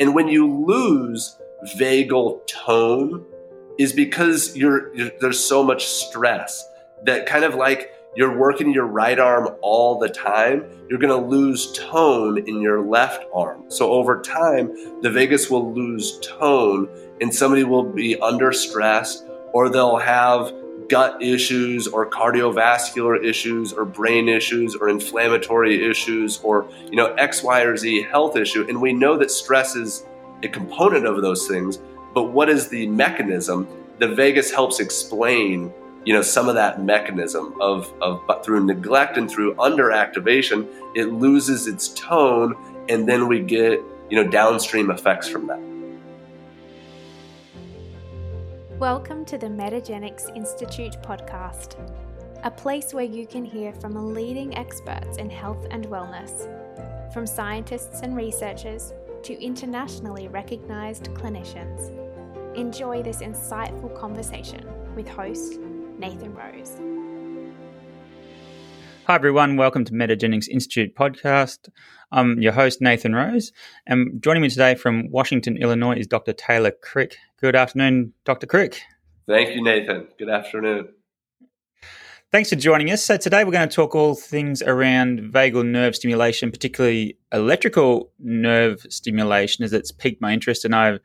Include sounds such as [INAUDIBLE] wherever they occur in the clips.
And when you lose vagal tone, is because you're, you're there's so much stress that kind of like you're working your right arm all the time, you're going to lose tone in your left arm. So over time, the vagus will lose tone and somebody will be under stress or they'll have gut issues or cardiovascular issues or brain issues or inflammatory issues or you know x y or z health issue. And we know that stress is a component of those things but what is the mechanism? The vagus helps explain you know some of that mechanism of, of but through neglect and through underactivation it loses its tone and then we get you know downstream effects from that Welcome to the Metagenics Institute podcast, a place where you can hear from leading experts in health and wellness, from scientists and researchers to internationally recognized clinicians. Enjoy this insightful conversation with host Nathan Rose. Hi, everyone. Welcome to Metagenics Institute podcast. I'm your host, Nathan Rose. And joining me today from Washington, Illinois is Dr. Taylor Crick. Good afternoon, Dr. Crick. Thank you, Nathan. Good afternoon. Thanks for joining us. So, today we're going to talk all things around vagal nerve stimulation, particularly electrical nerve stimulation, as it's piqued my interest and I've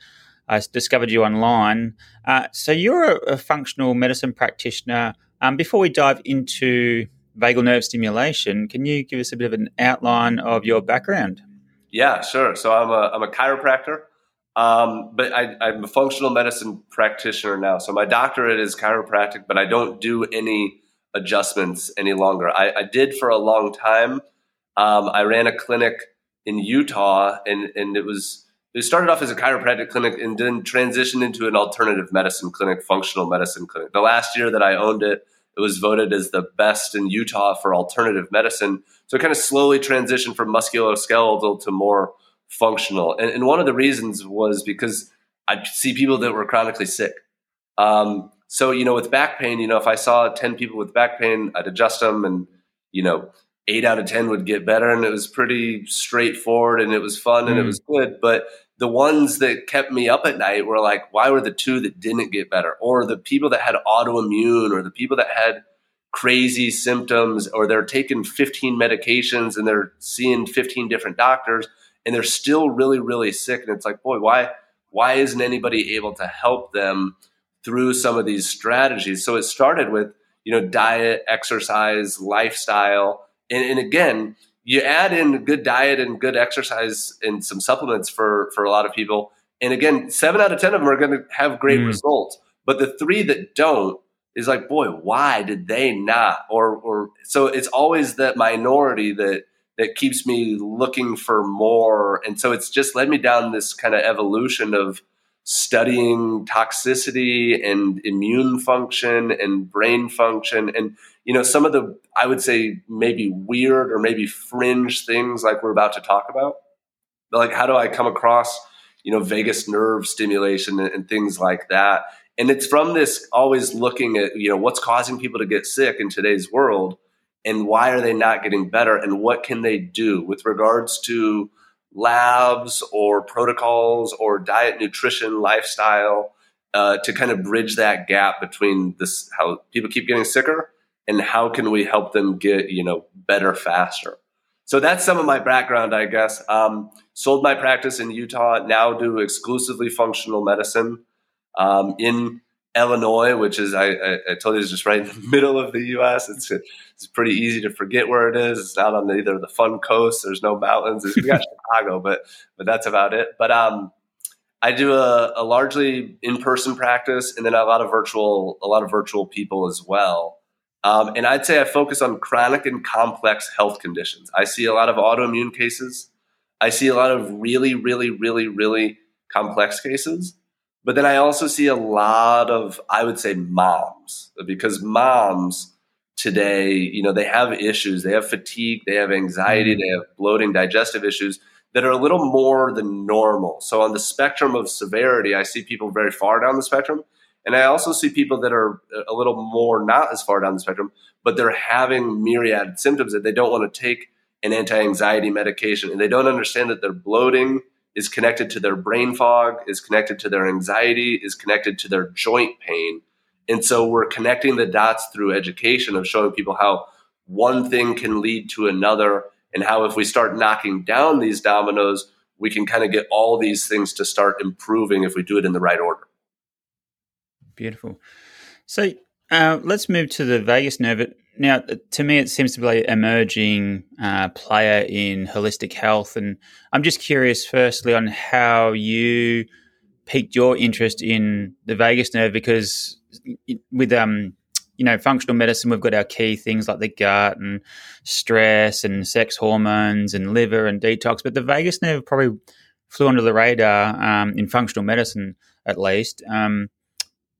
I discovered you online. Uh, so, you're a, a, functional medicine practitioner. Um, before we dive into vagal nerve stimulation. Can you give us a bit of an outline of your background? Yeah, sure. So I'm a, I'm a chiropractor, um, but I, I'm a functional medicine practitioner now. So my doctorate is chiropractic, but I don't do any adjustments any longer. I, I did for a long time. Um, I ran a clinic in Utah, and and it was it started off as a chiropractic clinic and then transitioned into an alternative medicine clinic, functional medicine clinic. The last year that I owned it, it was voted as the best in Utah for alternative medicine. So it kind of slowly transitioned from musculoskeletal to more functional. And, and one of the reasons was because I'd see people that were chronically sick. Um, so, you know, with back pain, you know, if I saw 10 people with back pain, I'd adjust them and, you know, eight out of 10 would get better. And it was pretty straightforward and it was fun mm. and it mm. was good. But the ones that kept me up at night were like, why were the two that didn't get better? Or the people that had autoimmune or the people that had crazy symptoms or they're taking 15 medications and they're seeing 15 different doctors and they're still really, really sick. And it's like, boy, why, why isn't anybody able to help them through some of these strategies? So it started with, you know, diet, exercise, lifestyle. And, and again, you add in good diet and good exercise and some supplements for for a lot of people. And again seven out of ten of them are going to have great mm. results. But the three that don't is like boy why did they not? Or or so it's always that minority that that keeps me looking for more. And so it's just led me down this kind of evolution of studying toxicity and immune function and brain function and you know some of the i would say maybe weird or maybe fringe things like we're about to talk about. Like how do i come across you know vagus nerve stimulation and, and things like that? And it's from this always looking at you know what's causing people to get sick in today's world and why are they not getting better and what can they do with regards to labs or protocols or diet, nutrition, lifestyle uh, to kind of bridge that gap between this how people keep getting sicker and how can we help them get you know better faster. So that's some of my background, I guess. Um, sold my practice in Utah. Now do exclusively functional medicine um, in Illinois, which is I, I, I, told you is just right in the [LAUGHS] middle of the U.S. It's it's pretty easy to forget where it is. It's not on either the fun coast. There's no mountains. We got [LAUGHS] Chicago, but but that's about it. But um, I do a, a largely in person practice, and then a lot of virtual a lot of virtual people as well. Um, and I'd say I focus on chronic and complex health conditions. I see a lot of autoimmune cases. I see a lot of really, really, really, really complex cases. But then I also see a lot of, I would say, moms, because moms today, you know, they have issues. They have fatigue, they have anxiety, mm-hmm. they have bloating, digestive issues that are a little more than normal. So on the spectrum of severity, I see people very far down the spectrum. And I also see people that are a little more not as far down the spectrum, but they're having myriad symptoms that they don't want to take an anti anxiety medication and they don't understand that they're bloating is connected to their brain fog, is connected to their anxiety, is connected to their joint pain. And so we're connecting the dots through education of showing people how one thing can lead to another and how if we start knocking down these dominoes, we can kind of get all these things to start improving if we do it in the right order. Beautiful. So uh, let's move to the vagus nerve. Now, to me, it seems to be an emerging uh, player in holistic health. And I'm just curious, firstly, on how you piqued your interest in the vagus nerve because with um, you know, functional medicine, we've got our key things like the gut and stress and sex hormones and liver and detox, but the vagus nerve probably flew under the radar um, in functional medicine, at least. Um,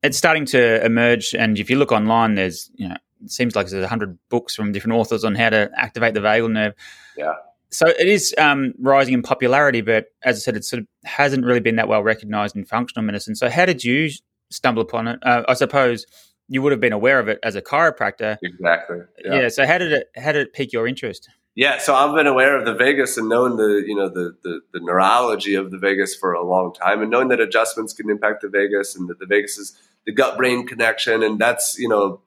it's starting to emerge, and if you look online, there's you know, seems like there's a hundred books from different authors on how to activate the vagal nerve. Yeah. So it is um, rising in popularity, but as I said, it sort of hasn't really been that well recognized in functional medicine. So how did you stumble upon it? Uh, I suppose you would have been aware of it as a chiropractor. Exactly. Yeah. yeah. So how did it how did it pique your interest? Yeah, so I've been aware of the vagus and known the you know the, the, the neurology of the vagus for a long time, and knowing that adjustments can impact the vagus, and that the vagus is the gut brain connection, and that's you know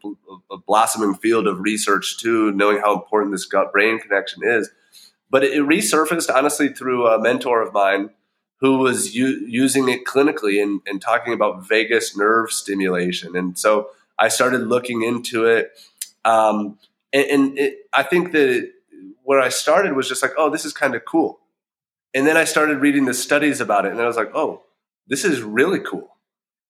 a blossoming field of research too. Knowing how important this gut brain connection is, but it, resurfaced honestly through a mentor of mine who was u- using it clinically and, and talking about vagus nerve stimulation, and so I started looking into it. Um, and, and it, I think that where I started was just like, oh, this is kind of cool. And then I started reading the studies about it, and I was like, oh, this is really cool.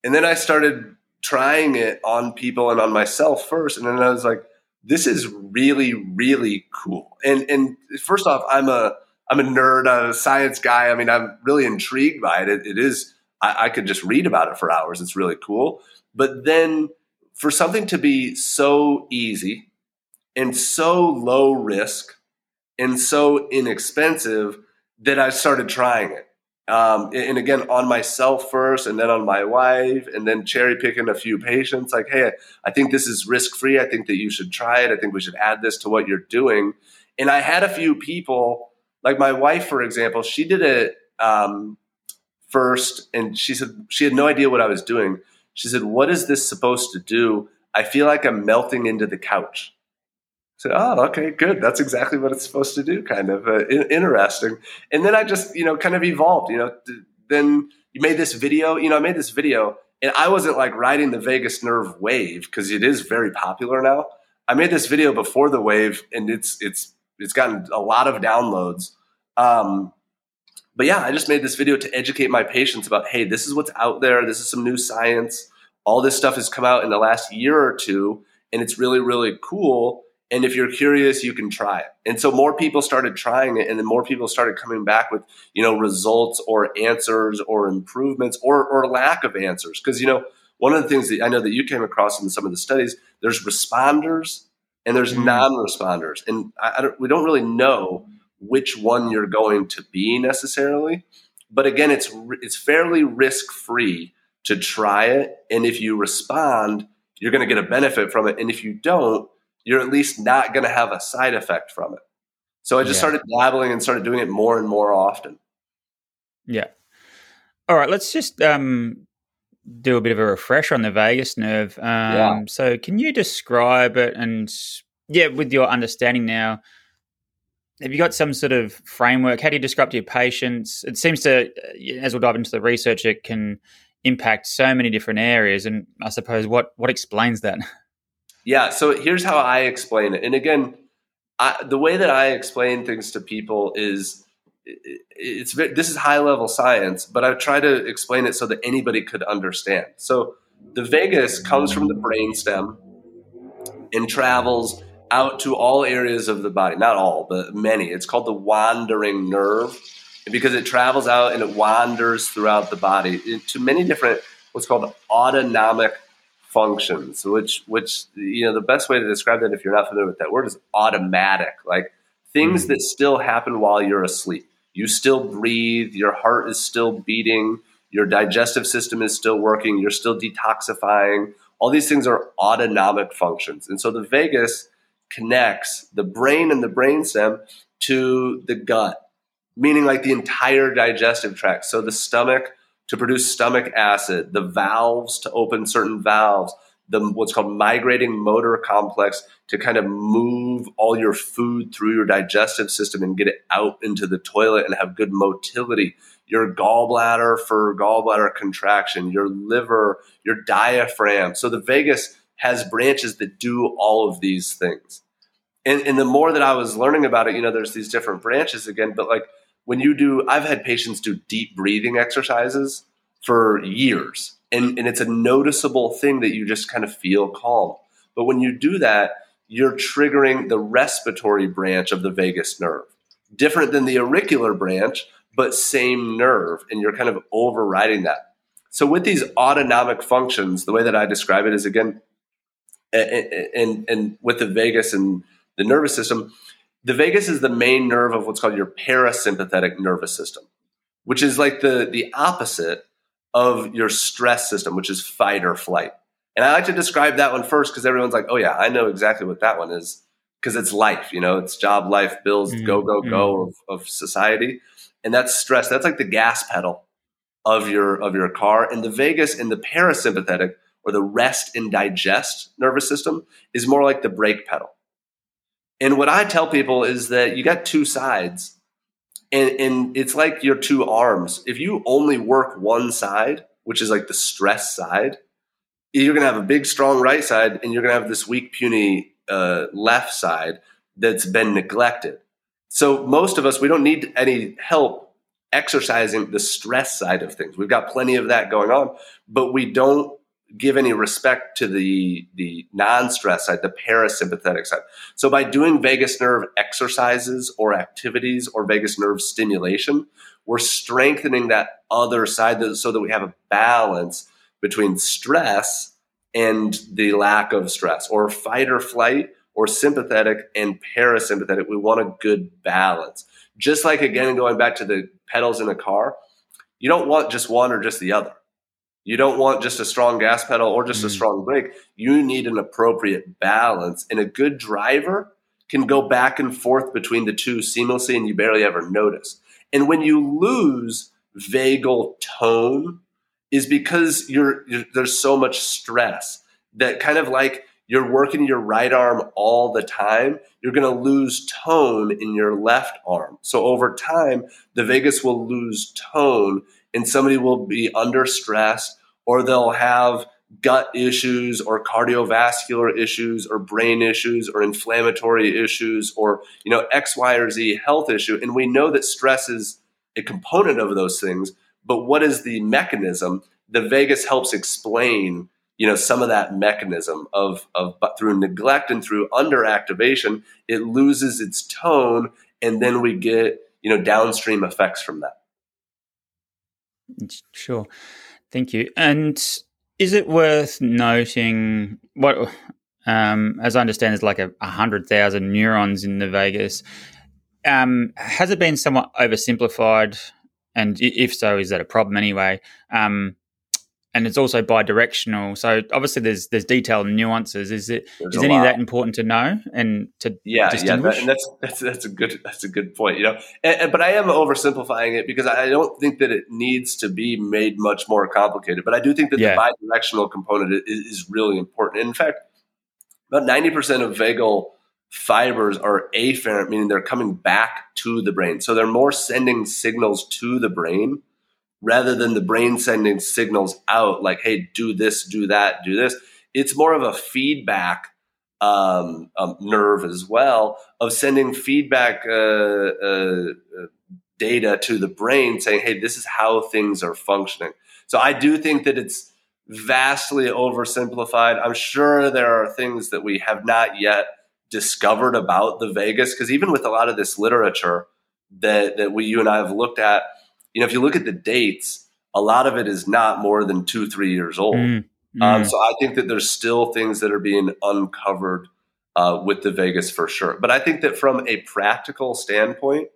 And then I started trying it on people and on myself first, and then I was like, this is really, really cool. And and first off, I'm a I'm a nerd, I'm a science guy. I mean, I'm really intrigued by it. It, it is. I, I could just read about it for hours. It's really cool. But then for something to be so easy and so low risk and so inexpensive that I started trying it. Um, and again, on myself first, and then on my wife, and then cherry picking a few patients. Like, hey, I think this is risk free. I think that you should try it. I think we should add this to what you're doing. And I had a few people, like my wife, for example, she did it um, first, and she said she had no idea what I was doing. She said, What is this supposed to do? I feel like I'm melting into the couch. Said, Oh, okay, good. That's exactly what it's supposed to do, kind of uh, in- interesting. And then I just, you know, kind of evolved. You know, th- then you made this video. You know, I made this video, and I wasn't like riding the vagus nerve wave because it is very popular now. I made this video before the wave, and it's it's it's gotten a lot of downloads. Um, but yeah, I just made this video to educate my patients about, hey, this is what's out there. This is some new science. All this stuff has come out in the last year or two, and it's really, really cool. And if you're curious, you can try it. And so more people started trying it, and then more people started coming back with, you know, results or answers or improvements or, or lack of answers. Because, you know, one of the things that I know that you came across in some of the studies, there's responders and there's mm-hmm. non-responders, and I, I don't, we don't really know which one you're going to be necessarily. But again, it's it's fairly risk free to try it, and if you respond, you're going to get a benefit from it, and if you don't, you're at least not going to have a side effect from it. So I just yeah. started dabbling and started doing it more and more often. Yeah. All right, let's just um, do a bit of a refresh on the vagus nerve. Um, yeah. So, can you describe it and, yeah, with your understanding now, have you got some sort of framework? How do you describe to your patients? It seems to, uh, as we'll dive into the research, it can impact so many different areas. And I suppose what what explains that? [LAUGHS] Yeah. So here's how I explain it. And again, I, the way that I explain things to people is it's this is high level science, but I try to explain it so that anybody could understand. So the vagus comes from the brainstem and travels out to all areas of the body. Not all, but many. It's called the wandering nerve because it travels out and it wanders throughout the body to many different what's called autonomic functions, which which you know the best way to describe that if you're not familiar with that word is automatic, like things mm-hmm. that still happen while you're asleep. You still breathe, your heart is still beating, your digestive system is still working, you're still detoxifying. All these things are autonomic functions. And so the vagus connects the brain and the brainstem to the gut, meaning like the entire digestive tract. So the stomach to produce stomach acid, the valves to open certain valves, the what's called migrating motor complex to kind of move all your food through your digestive system and get it out into the toilet and have good motility. Your gallbladder for gallbladder contraction, your liver, your diaphragm. So the vagus has branches that do all of these things. And, and the more that I was learning about it, you know, there's these different branches again, but like when you do, I've had patients do deep breathing exercises for years. And, and it's a noticeable thing that you just kind of feel calm. But when you do that, you're triggering the respiratory branch of the vagus nerve. Different than the auricular branch, but same nerve. And you're kind of overriding that. So with these autonomic functions, the way that I describe it is again, and, and, and with the vagus and the nervous system, the vagus is the main nerve of what's called your parasympathetic nervous system, which is like the, the opposite of your stress system, which is fight or flight. And I like to describe that one first because everyone's like, oh, yeah, I know exactly what that one is because it's life, you know, it's job, life, bills, mm-hmm. go, go, go mm-hmm. of, of society. And that's stress. That's like the gas pedal of your of your car. And the vagus and the parasympathetic or the rest and digest nervous system is more like the brake pedal. And what I tell people is that you got two sides, and, and it's like your two arms. If you only work one side, which is like the stress side, you're going to have a big, strong right side, and you're going to have this weak, puny uh, left side that's been neglected. So most of us, we don't need any help exercising the stress side of things. We've got plenty of that going on, but we don't give any respect to the the non-stress side, the parasympathetic side. So by doing vagus nerve exercises or activities or vagus nerve stimulation, we're strengthening that other side so that we have a balance between stress and the lack of stress or fight or flight or sympathetic and parasympathetic. We want a good balance. Just like again going back to the pedals in a car, you don't want just one or just the other you don't want just a strong gas pedal or just mm. a strong brake. You need an appropriate balance. And a good driver can go back and forth between the two seamlessly and you barely ever notice. And when you lose vagal tone is because you're, you're there's so much stress that kind of like you're working your right arm all the time, you're going to lose tone in your left arm. So over time, the vagus will lose tone and somebody will be under stress or they'll have gut issues or cardiovascular issues or brain issues or inflammatory issues or you know x y or z health issue. And we know that stress is a component of those things but what is the mechanism? The vagus helps explain you know some of that mechanism of of but through neglect and through underactivation it loses its tone and then we get you know downstream effects from that Sure. Thank you. And is it worth noting what, um, as I understand, there's like a, hundred thousand neurons in the vagus. Um, has it been somewhat oversimplified? And if so, is that a problem anyway? Um, and it's also bi-directional. So obviously, there's there's detailed nuances. Is it there's is any lot. of that important to know and to yeah distinguish? yeah? and that's that's that's a good that's a good point. You know, and, and, but I am oversimplifying it because I don't think that it needs to be made much more complicated. But I do think that yeah. the bi-directional component is, is really important. in fact, about ninety percent of vagal fibers are afferent, meaning they're coming back to the brain. So they're more sending signals to the brain rather than the brain sending signals out like, hey, do this, do that, do this. It's more of a feedback um, um, nerve as well of sending feedback uh, uh, data to the brain saying, hey, this is how things are functioning. So I do think that it's vastly oversimplified. I'm sure there are things that we have not yet discovered about the vagus because even with a lot of this literature that, that we, you and I have looked at, you know, if you look at the dates, a lot of it is not more than two, three years old. Mm, Um, so I think that there's still things that are being uncovered uh, with the vagus for sure. But I think that from a practical standpoint,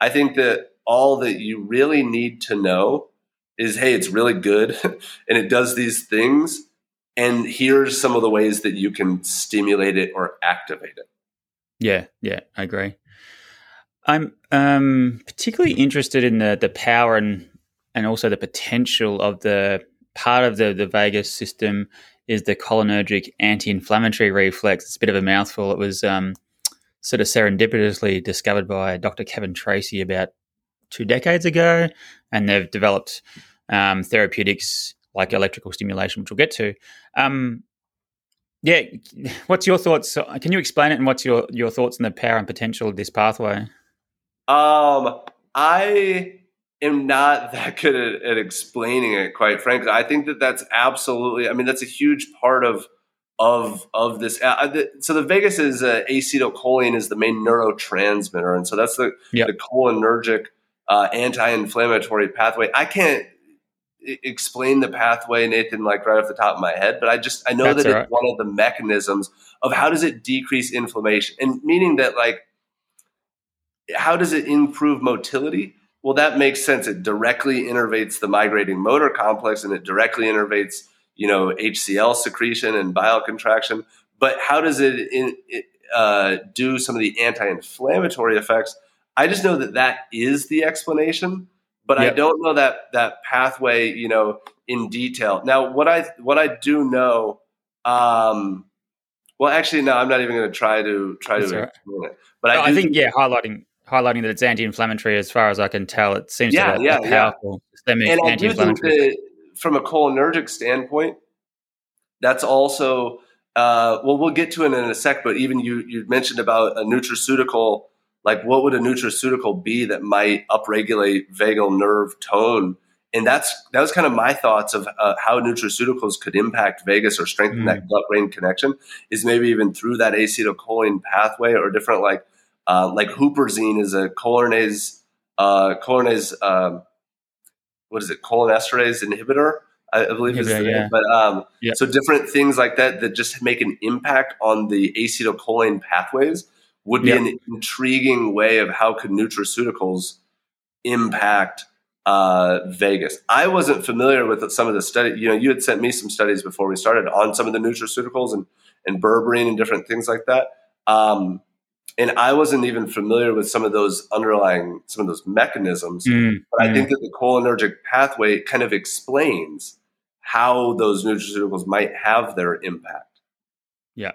I think that all that you really need to know is hey, it's really good [LAUGHS] and it does these things. And here's some of the ways that you can stimulate it or activate it. Yeah, yeah, I agree. I'm um, particularly interested in the the power and and also the potential of the part of the the vagus system is the cholinergic anti-inflammatory reflex. It's a bit of a mouthful. It was um, sort of serendipitously discovered by Dr. Kevin Tracey about two decades ago, and they've developed um, therapeutics like electrical stimulation, which we'll get to. Um, yeah, what's your thoughts? Can you explain it, and what's your your thoughts on the power and potential of this pathway? Um, I am not [LAUGHS] that good at, at, explaining it, quite frankly. I think that that's absolutely. I mean, that's a huge part of of of this. Uh, the, so the vagus is uh, acetylcholine is the main neurotransmitter, and so that's the yep. the cholinergic uh, anti-inflammatory pathway. I can't explain the pathway, Nathan, like right off the top of my head, but I just I know That's that it's one of the mechanisms of how does it decrease inflammation, and meaning that like how does it improve motility? Well, that makes sense. It directly innervates the migrating motor complex, and it directly innervates you know HCl secretion and bile contraction. But how does it, in, it uh, do some of the anti-inflammatory effects? I just know that that is the explanation but yep. I don't know that that pathway, you know, in detail. Now, what I what I do know, um, well, actually, no, I'm not even going to try to try That's to right. explain it. But I, I, think, yeah, highlighting highlighting that it's anti-inflammatory, as far as I can tell, it seems yeah, to be yeah, a powerful yeah. systemic and anti-inflammatory. I do think that from a cholinergic standpoint, that's also uh, well, we'll get to it in a sec. But even you you mentioned about a nutraceutical like what would a nutraceutical be that might upregulate vagal nerve tone and that's that was kind of my thoughts of uh, how nutraceuticals could impact vagus or strengthen mm. that gut brain connection is maybe even through that acetylcholine pathway or different like uh, like huperzine is a cholinerase uh, cholinerase um, what is it cholinesterase inhibitor I believe is the name. Yeah. But um, yeah. so different things like that that just make an impact on the acetylcholine pathways would be yep. an intriguing way of how could nutraceuticals impact uh, vagus. I wasn't familiar with some of the study. You know, you had sent me some studies before we started on some of the nutraceuticals and and berberine and different things like that. Um, and I wasn't even familiar with some of those underlying some of those mechanisms. Mm, but I mm. think that the cholinergic pathway kind of explains how those nutraceuticals might have their impact. Yeah.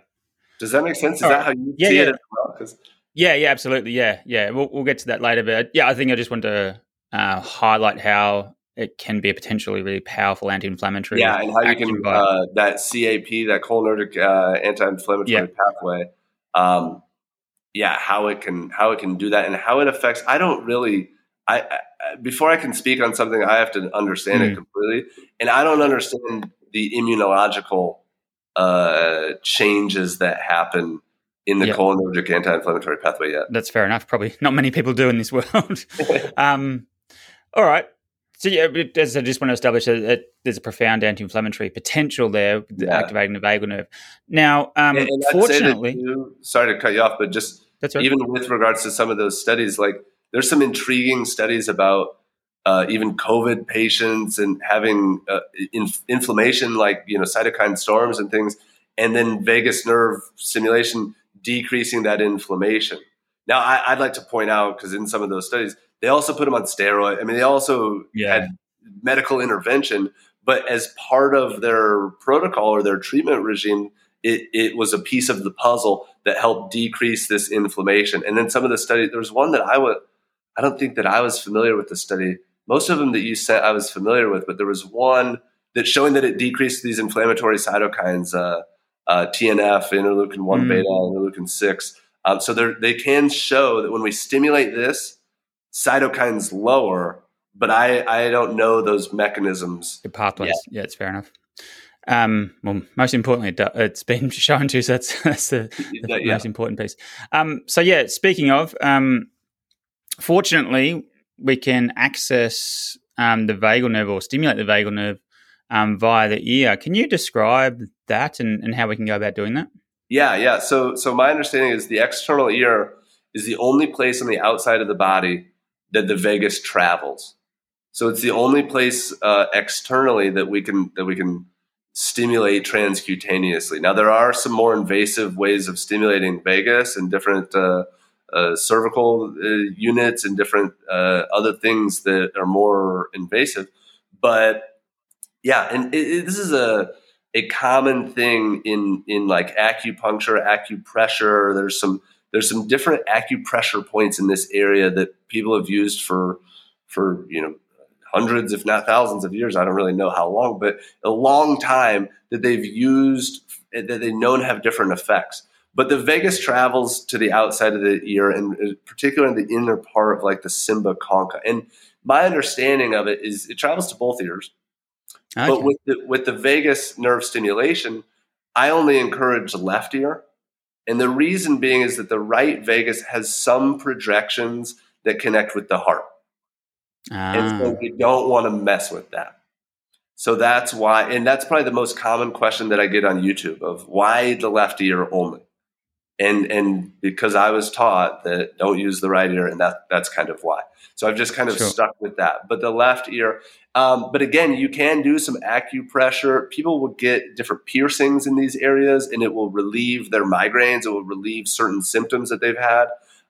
Does that make sense? Is All that right. how you yeah, see yeah. it as well? Yeah, yeah, absolutely. Yeah, yeah. We'll, we'll get to that later. But yeah, I think I just want to uh, highlight how it can be a potentially really powerful anti-inflammatory. Yeah, and how you can uh, that CAP, that cholinergic uh, anti-inflammatory yeah. pathway. Um, yeah, how it can how it can do that and how it affects. I don't really. I, I before I can speak on something, I have to understand mm. it completely, and I don't understand the immunological uh, changes that happen in the yep. cholinergic anti-inflammatory pathway yet. That's fair enough. Probably not many people do in this [LAUGHS] world. [LAUGHS] um, all right. So yeah, as I just want to establish that there's a profound anti-inflammatory potential there, yeah. activating the vagal nerve. Now, um, and, and fortunately, too, sorry to cut you off, but just right. even with regards to some of those studies, like there's some intriguing studies about uh, even COVID patients and having uh, in, inflammation, like you know cytokine storms and things, and then vagus nerve stimulation decreasing that inflammation. Now, I, would like to point out because in some of those studies, they also put them on steroid. I mean, they also yeah. had medical intervention, but as part of their protocol or their treatment regime, it, it was a piece of the puzzle that helped decrease this inflammation. And then some of the studies, there was one that I would, I don't think that I was familiar with the study most of them that you sent, I was familiar with, but there was one that showing that it decreased these inflammatory cytokines, uh, uh, TNF, interleukin one mm. beta, interleukin six. Um, so they can show that when we stimulate this, cytokines lower, but I, I don't know those mechanisms. The pathways. Yet. Yeah, it's fair enough. Um, well, most importantly, it's been [LAUGHS] shown to, so that's, that's the, the yeah. most important piece. Um, so yeah, speaking of, um, fortunately, we can access um, the vagal nerve or stimulate the vagal nerve um, via the ear. Can you describe that and, and how we can go about doing that? Yeah, yeah. So, so my understanding is the external ear is the only place on the outside of the body that the vagus travels. So it's the only place uh, externally that we can that we can stimulate transcutaneously. Now there are some more invasive ways of stimulating vagus and different uh, uh, cervical uh, units and different uh, other things that are more invasive. But yeah, and it, it, this is a a common thing in in like acupuncture, acupressure. There's some there's some different acupressure points in this area that people have used for for you know hundreds, if not thousands of years. I don't really know how long, but a long time that they've used that they've known have different effects. But the vagus travels to the outside of the ear, and particularly in the inner part of like the cymba concha. And my understanding of it is it travels to both ears. Okay. But with the, with the vagus nerve stimulation, I only encourage the left ear. And the reason being is that the right vagus has some projections that connect with the heart. Ah. And so we don't want to mess with that. So that's why, and that's probably the most common question that I get on YouTube of why the left ear only and and because I was taught that don't use the right ear, and that that's kind of why. So I've just kind of sure. stuck with that. But the left ear, um, but again, you can do some acupressure. People will get different piercings in these areas, and it will relieve their migraines. It will relieve certain symptoms that they've had.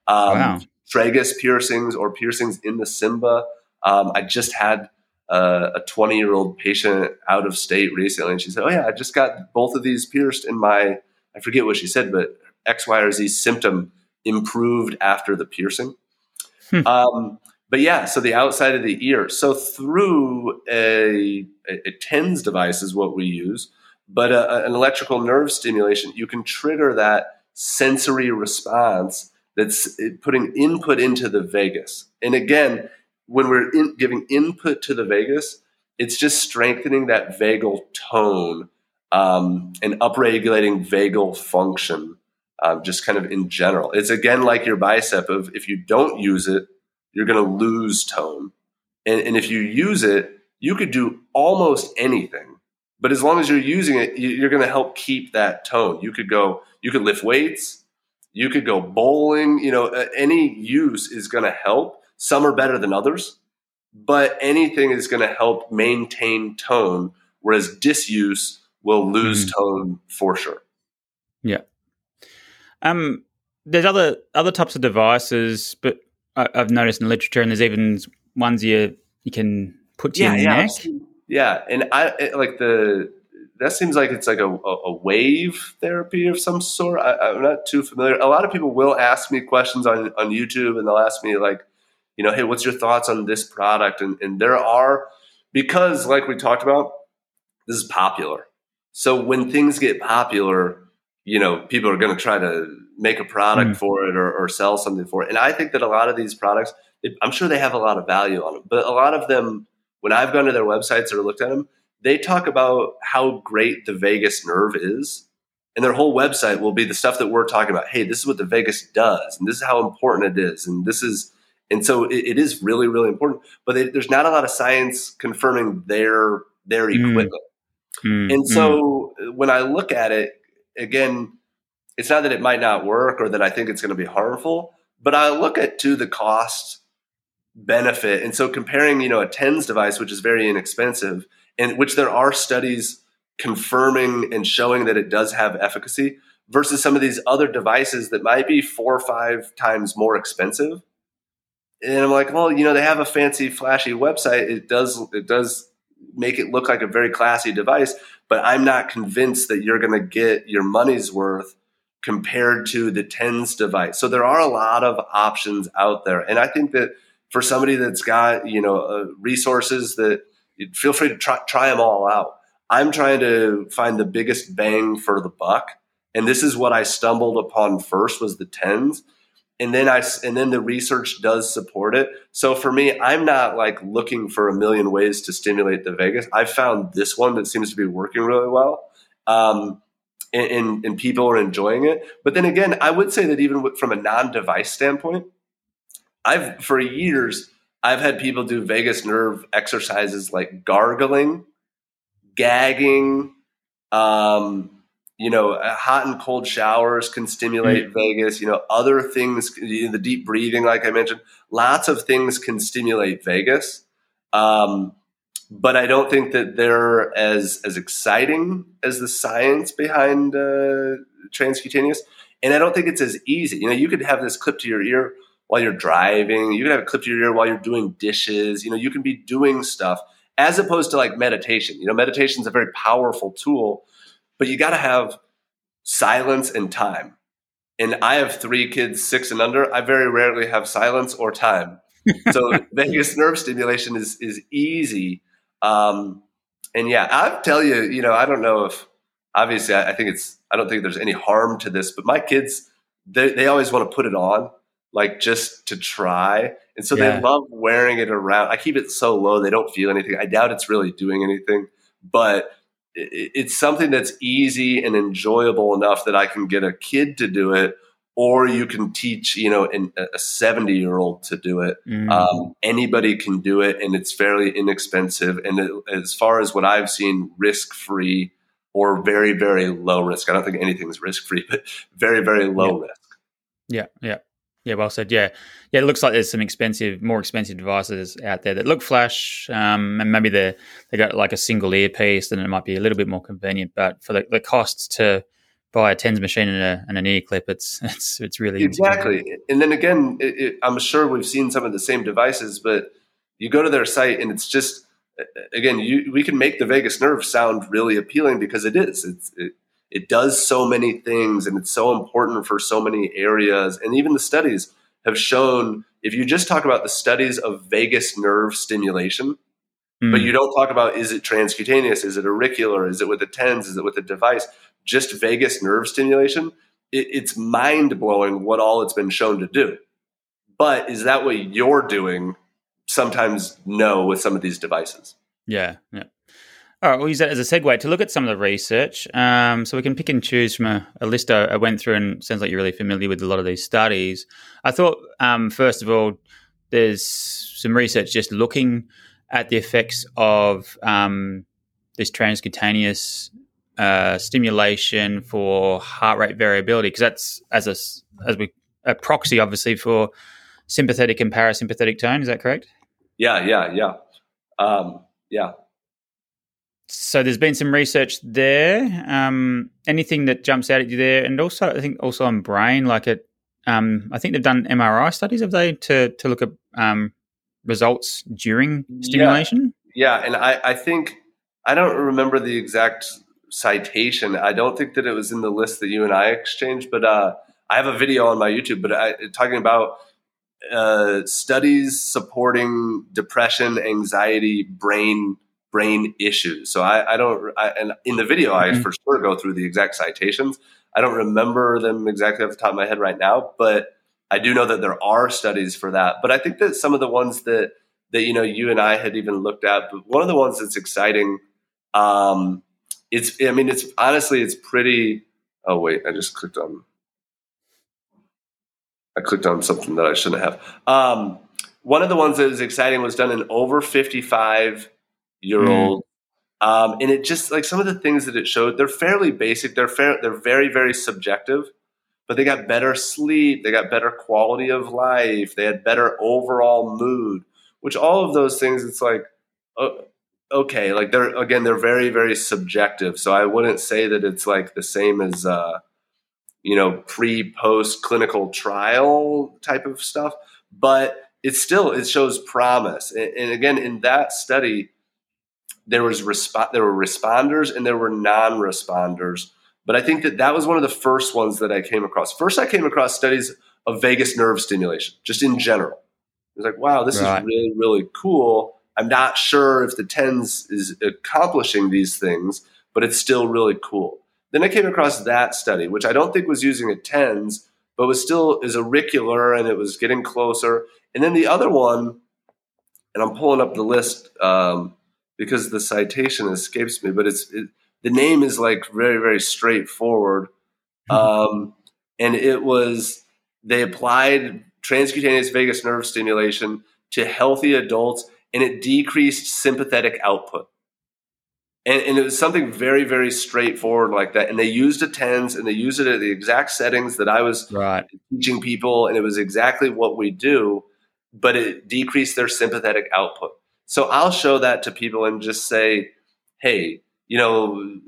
Um, wow. Tragus piercings or piercings in the cymba. Um, I just had a 20 year old patient out of state recently, and she said, "Oh yeah, I just got both of these pierced in my." I forget what she said, but X, Y, or Z symptom improved after the piercing. Hmm. Um, but yeah, so the outside of the ear. So through a, a, a TENS device is what we use, but a, an electrical nerve stimulation, you can trigger that sensory response that's putting input into the vagus. And again, when we're in, giving input to the vagus, it's just strengthening that vagal tone um, and upregulating vagal function um, just kind of in general. It's again like your bicep of if you don't use it, you're going to lose tone. And, and if you use it, you could do almost anything. But as long as you're using it, you're going to help keep that tone. You could go, you could lift weights, you could go bowling. You know, any use is going to help. Some are better than others, but anything is going to help maintain tone, whereas disuse will lose mm. tone for sure. Yeah. Um, there's other other types of devices, but I, have noticed in the literature, and there's even ones you you can put to yeah, your yeah. neck. Yeah, and I it, like the that seems like it's like a, a, wave therapy of some sort. I, am not too familiar. A lot of people will ask me questions on on YouTube, and they'll ask me like, you know, hey, what's your thoughts on this product? And and there are because like we talked about, this is popular. So when things get popular, you know, people are going to try to make a product mm. for it or, or, sell something for it. And I think that a lot of these products, I'm sure they have a lot of value on them, but a lot of them, when I've gone to their websites or looked at them, they talk about how great the vagus nerve is. And their whole website will be the stuff that we're talking about. Hey, this is what the vagus does, and this is how important it is, and this is, and so it, it is really, really important. But they, there's not a lot of science confirming their their mm. equipment. Mm. And so mm. when I look at it, again, it's not that it might not work or that I think it's going to be harmful, but I look at to the cost benefit. And so comparing, you know, a TENS device, which is very inexpensive, and which there are studies confirming and showing that it does have efficacy versus some of these other devices that might be four or five times more expensive. And I'm like, well, you know, they have a fancy, flashy website. It does, it does make it look like a very classy device, but I'm not convinced that you're going to get your money's worth compared to the TENS device. So there are a lot of options out there. And I think that for somebody that's got, you know, uh, resources that feel free to try, try them all out. I'm trying to find the biggest bang for the buck. And this is what I stumbled upon first was the TENS and then I and then the research does support it. So for me, I'm not like looking for a million ways to stimulate the vagus. I found this one that seems to be working really well, um, and, and, and, people are enjoying it. But then again, I would say that even from a non-device standpoint, I've for years I've had people do vagus nerve exercises like gargling, gagging. Um, you know, uh, hot and cold showers can stimulate mm-hmm. vagus. You know, other things, you know, the deep breathing, like I mentioned, lots of things can stimulate vagus. Um, but I don't think that they're as as exciting as the science behind uh, transcutaneous. And I don't think it's as easy. You know, you could have this clip to your ear while you're driving. You can have it clip to your ear while you're doing dishes. You know, you can be doing stuff as opposed to like meditation. You know, meditation is a very powerful tool, but you got to have silence and time. And I have three kids, six and under. I very rarely have silence or time. [LAUGHS] So vagus nerve stimulation is is easy. Um, and yeah, I'll tell you, you know, I don't know if obviously I, I think it's I don't think there's any harm to this, but my kids they, they always want to put it on like just to try. And so yeah. they love wearing it around. I keep it so low they don't feel anything. I doubt it's really doing anything, but it's something that's easy and enjoyable enough that I can get a kid to do it, or you can teach, you know, an, a 70 year old to do it. Mm. Um, anybody can do it, and it's fairly inexpensive. And it, as far as what I've seen, risk free or very, very low risk. I don't think anything's risk free, [LAUGHS] but very, very low yeah. risk. Yeah, yeah. Yeah, well said. Yeah, yeah. It looks like there's some expensive, more expensive devices out there that look flash, um, and maybe they they got like a single earpiece, and it might be a little bit more convenient. But for the, the costs to buy a tens machine and, a, and an ear clip, it's [LAUGHS] it's it's really exactly. And then again, it, it, I'm sure we've seen some of the same devices, but you go to their site and it's just again, you, we can make the vagus nerve sound really appealing because it is. It's it, it does so many things and it's so important for so many areas. And even the studies have shown if you just talk about the studies of vagus nerve stimulation, mm. but you don't talk about is it transcutaneous, is it auricular, is it with a TENS, is it with a device, just vagus nerve stimulation, it, it's mind blowing what all it's been shown to do. But is that what you're doing? Sometimes no with some of these devices. Yeah, yeah. All right, we'll use that as a segue to look at some of the research. Um, so we can pick and choose from a, a, list I, went through, and sounds like you're really familiar with a lot of these studies. I thought, um, first of all, there's some research just looking at the effects of um, this transcutaneous uh, stimulation for heart rate variability, because that's as a as we a proxy, obviously, for sympathetic and parasympathetic tone. Is that correct? Yeah, yeah, yeah, um, yeah so there's been some research there. Um, anything that jumps out at you there, and also I think also on brain, like it. Um, I think they've done MRI studies, have they, to to look at um, results during stimulation? Yeah, yeah. and I, I think I don't remember the exact citation. I don't think that it was in the list that you and I exchanged, but uh, I have a video on my YouTube, but I, talking about uh, studies supporting depression, anxiety, brain brain issues. So I, I don't, I, and in the video, I mm-hmm. for sure go through the exact citations. I don't remember them exactly off the top of my head right now, but I do know that there are studies for that. But I think that some of the ones that, that, you know, you and I had even looked at, but one of the ones that's exciting, um, it's, I mean, it's honestly, it's pretty, oh wait, I just clicked on, I clicked on something that I shouldn't have. Um, one of the ones that is exciting was done in over 55 year mm. old. Um, and it just like some of the things that it showed, they're fairly basic. They're fair. They're very, very subjective, but they got better sleep. They got better quality of life. They had better overall mood, which all of those things, it's like, uh, okay. Like they're, again, they're very, very subjective. So I wouldn't say that it's like the same as, uh, you know, pre post clinical trial type of stuff, but it still, it shows promise. and, and again, in that study, there was resp- there were responders and there were non-responders. But I think that that was one of the first ones that I came across. First, I came across studies of vagus nerve stimulation, just in general. It was like, wow, this right. is really, really cool. I'm not sure if the TENS is accomplishing these things, but it's still really cool. Then I came across that study, which I don't think was using a TENS, but was still is auricular and it was getting closer. And then the other one, and I'm pulling up the list um, because the citation escapes me, but it's it, the name is like very very straightforward, mm-hmm. um, and it was they applied transcutaneous vagus nerve stimulation to healthy adults, and it decreased sympathetic output. And, and, it was something very, very straightforward like that. And they used a TENS and they used it at the exact settings that I was right. teaching people, and it was exactly what we do, but it decreased their sympathetic output. So I'll show that to people and just say, hey, you know,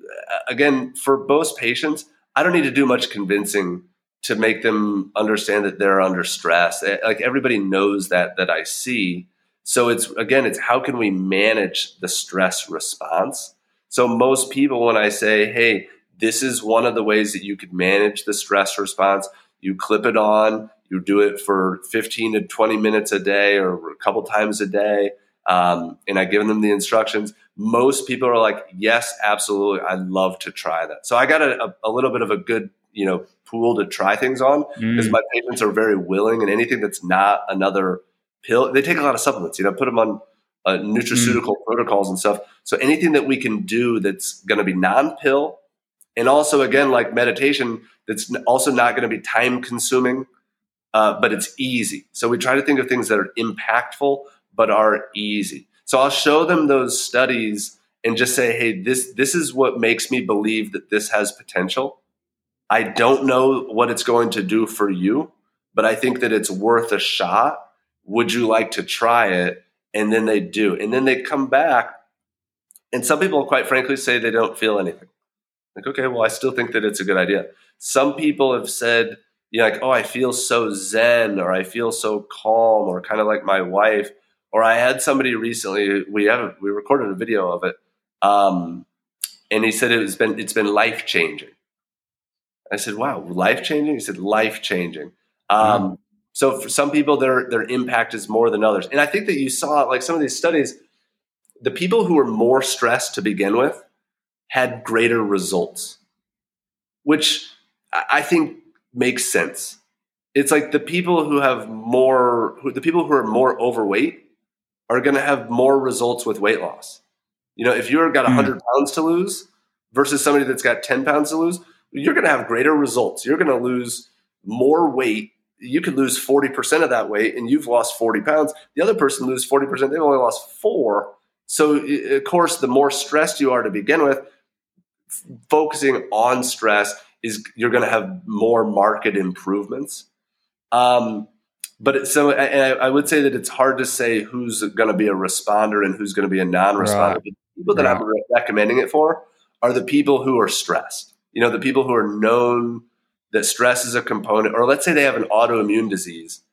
again, for most patients, I don't need to do much convincing to make them understand that they're under stress. Eh, like everybody knows that that I see. So it's again, it's how can we manage the stress response? So most people, when I say, "Hey, this is one of the ways that you could manage the stress response," you clip it on, you do it for 15 to 20 minutes a day or a couple times a day, um, and I give them the instructions. Most people are like, "Yes, absolutely, I'd love to try that." So I got a, a little bit of a good, you know, pool to try things on because mm. my patients are very willing, and anything that's not another pill, they take a lot of supplements. You know, put them on uh, nutraceutical mm. protocols and stuff. So anything that we can do that's going to be non-pill, and also again like meditation, that's also not going to be time consuming, uh, but it's easy. So we try to think of things that are impactful but are easy. So I'll show them those studies and just say, hey, this this is what makes me believe that this has potential. I don't know what it's going to do for you, but I think that it's worth a shot. Would you like to try it? And then they do. And then they come back. And some people, quite frankly, say they don't feel anything. Like, okay, well, I still think that it's a good idea. Some people have said, you know, like, oh, I feel so zen or I feel so calm or kind of like my wife. Or I had somebody recently, we have we recorded a video of it. Um, and he said it's been it's been life changing. I said, "Wow, life changing." He said, "Life changing." Um, mm-hmm. So for some people, their their impact is more than others, and I think that you saw like some of these studies, the people who were more stressed to begin with had greater results, which I think makes sense. It's like the people who have more, who, the people who are more overweight are going to have more results with weight loss. You know, if you've got 100 mm. pounds to lose versus somebody that's got 10 pounds to lose, you're going to have greater results. You're going to lose more weight. You could lose 40% of that weight and you've lost 40 pounds. The other person loses 40%, they've only lost four. So, of course, the more stressed you are to begin with, focusing on stress is you're going to have more market improvements. Um, but so I, I, would say that it's hard to say who's going to be a responder and who's going to be a non-responder. Right. The people that right. I'm recommending it for are the people who are stressed you know, the people who are known that stress is a component, or let's say they have an autoimmune disease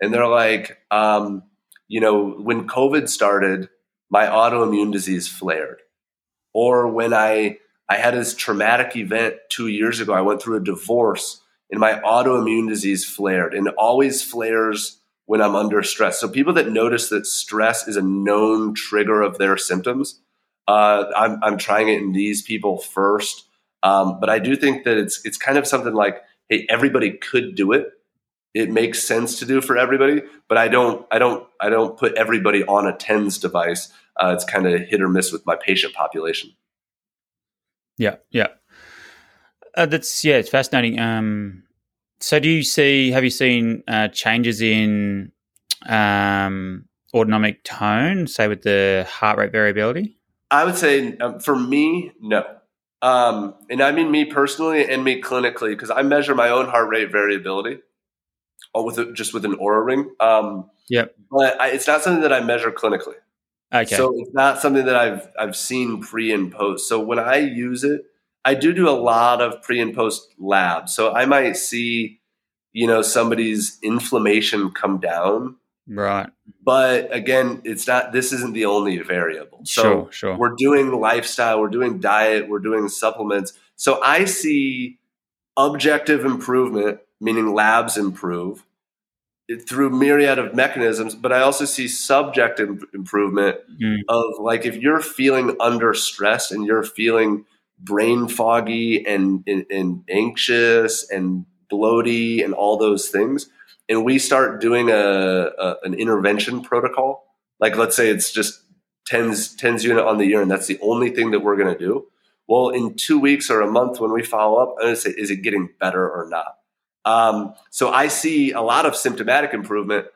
and they're like, um, you know, when COVID started, my autoimmune disease flared. Or when I, I had this traumatic event two years ago, I went through a divorce and my autoimmune disease flared and always flares when I'm under stress. So people that notice that stress is a known trigger of their symptoms, uh, I'm, I'm trying it in these people first. Um, but I do think that it's it's kind of something like, hey, everybody could do it. It makes sense to do for everybody, but I don't I don't I don't put everybody on a TENS device. Uh, it's kind of hit or miss with my patient population. Yeah, yeah, uh, that's yeah, it's fascinating. Um, so, do you see? Have you seen uh, changes in um, autonomic tone, say with the heart rate variability? I would say um, for me, no. Um, and I mean me personally and me clinically because I measure my own heart rate variability uh, with a, just with an Oura ring. Um, yep. But I, it's not something that I measure clinically. Okay. So it's not something that I've I've seen pre and post. So when I use it, I do do a lot of pre and post labs. So I might see, you know, somebody's inflammation come down Right. But again, it's not, this isn't the only variable. So sure, sure. we're doing lifestyle, we're doing diet, we're doing supplements. So I see objective improvement, meaning labs improve through myriad of mechanisms, but I also see subjective improvement mm. of like if you're feeling under stress and you're feeling brain foggy and, and, and anxious and bloaty and all those things, and we start doing a, a, an intervention protocol, like let's say it's just tens tens unit on the year, and that's the only thing that we're going to do. Well, in two weeks or a month, when we follow up, I'm going to say, is it getting better or not? Um, so I see a lot of symptomatic improvement,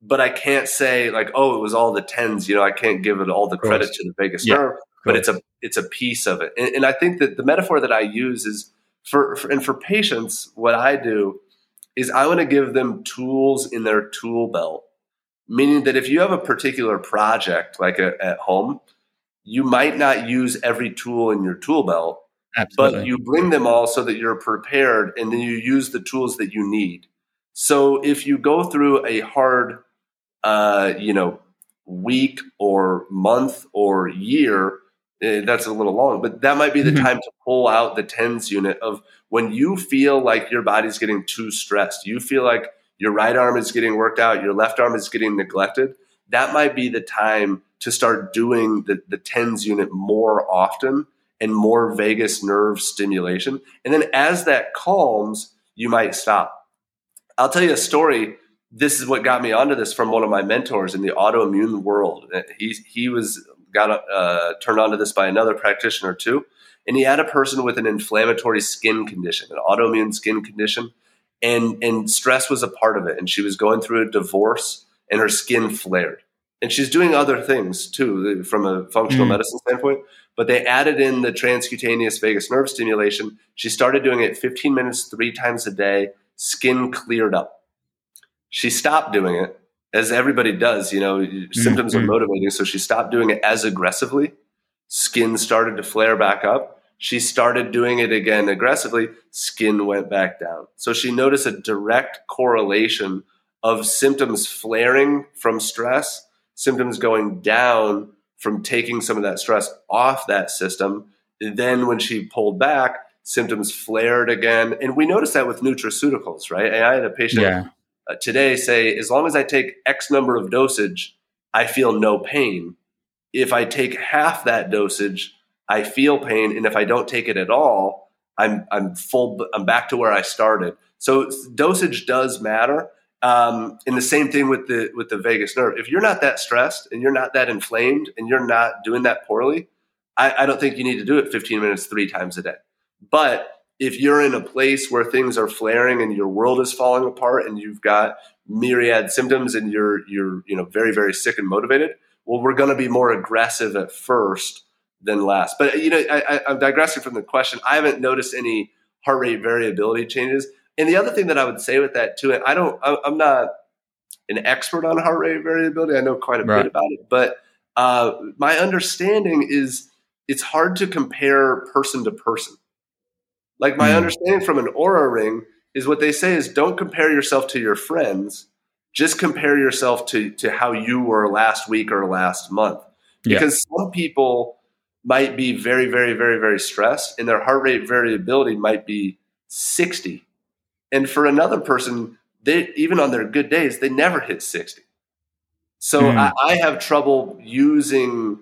but I can't say like, oh, it was all the tens. You know, I can't give it all the credit to the vagus yeah, nerve, but it's a it's a piece of it. And, and, I think that the metaphor that I use is for, for and for patients, what I do is I want to give them tools in their tool belt. Meaning that if you have a particular project like a, at home, you might not use every tool in your tool belt, Absolutely. but you bring them all so that you're prepared and then you use the tools that you need. So if you go through a hard, uh, you know, week or month or year, that's a little long, but that might be the Mhm. time to pull out the tens unit of when you feel like your body's getting too stressed, you feel like your right arm is getting worked out, your left arm is getting neglected. That might be the time to start doing the, the tens unit more often and more vagus nerve stimulation. And then as that calms, you might stop. I'll tell you a story. This is what got me onto this from one of my mentors in the autoimmune world. He he was got uh, turned onto this by another practitioner too, and he had a person with an inflammatory skin condition, an autoimmune skin condition, and and stress was a part of it. And she was going through a divorce, and her skin flared. And she's doing other things too from a functional Mm. medicine standpoint. But they added in the transcutaneous vagus nerve stimulation. She started doing it 15 minutes three times a day. Skin cleared up. She stopped doing it, as everybody does. You know, symptoms are Mhm. motivating, so she stopped doing it as aggressively. Skin started to flare back up. She started doing it again aggressively. Skin went back down. So she noticed a direct correlation of symptoms flaring from stress, symptoms going down from taking some of that stress off that system. And then when she pulled back, symptoms flared again. And we noticed that with nutraceuticals, right? And I had a patient Yeah. Uh, today say, as long as I take X number of dosage, I feel no pain. If I take half that dosage, I feel pain, and if I don't take it at all, I'm I'm full. I'm back to where I started. So dosage does matter. Um, and the same thing with the with the vagus nerve. If you're not that stressed and you're not that inflamed and you're not doing that poorly, I, I don't think you need to do it 15 minutes three times a day. But if you're in a place where things are flaring and your world is falling apart and you've got myriad symptoms and you're you're you know very very sick and motivated, well, we're going to be more aggressive at first than last. But you know, I, I, I'm digressing from the question. I haven't noticed any heart rate variability changes. And the other thing that I would say with that too, and I don't, I'm not an expert on heart rate variability. I know quite a Right. bit about it, but uh, my understanding is it's hard to compare person to person. Like my Mm. understanding from an Oura ring is what they say is don't compare yourself to your friends. Just compare yourself to to how you were last week or last month. Yeah. Because some people might be very, very, very, very stressed, and their heart rate variability might be 60. And for another person, they even on their good days, they never hit 60. So Mm. I, I have trouble using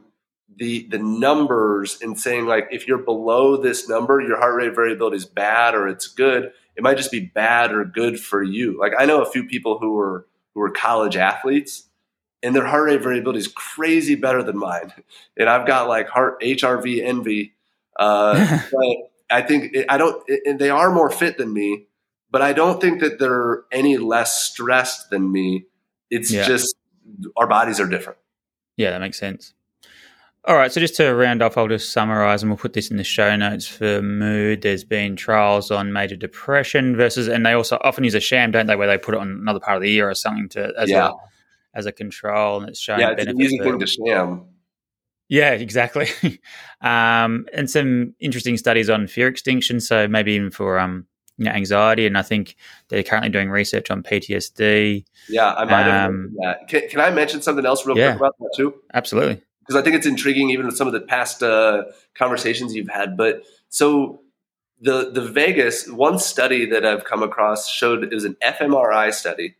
the the numbers and saying like if you're below this number, your heart rate variability is bad or it's good. It might just be bad or good for you. Like I know a few people who were who were college athletes and their heart rate variability is crazy better than mine. [LAUGHS] And I've got like heart HRV envy. Uh, [LAUGHS] but I think it, I don't. It, they are more fit than me, but I don't think that they're any less stressed than me. It's Yeah. just our bodies are different. Yeah, that makes sense. All right, so just to round off, I'll just summarize and we'll put this in the show notes for mood. There's been trials on major depression versus, and they also often use a sham, don't they, where they put it on another part of the ear or something to as Yeah. a as a control, and it's showing yeah, it's an benefits easy thing to sham. Yeah, exactly. [LAUGHS] um, and some interesting studies on fear extinction. So maybe even for um, you know, anxiety. And I think they're currently doing research on PTSD. Yeah, I might have Um, mentioned that. Can, can I mention something else real Yeah. quick about that too? Absolutely. Because I think it's intriguing, even with some of the past uh, conversations you've had. But so the the vagus one study that I've come across showed it was an fMRI study,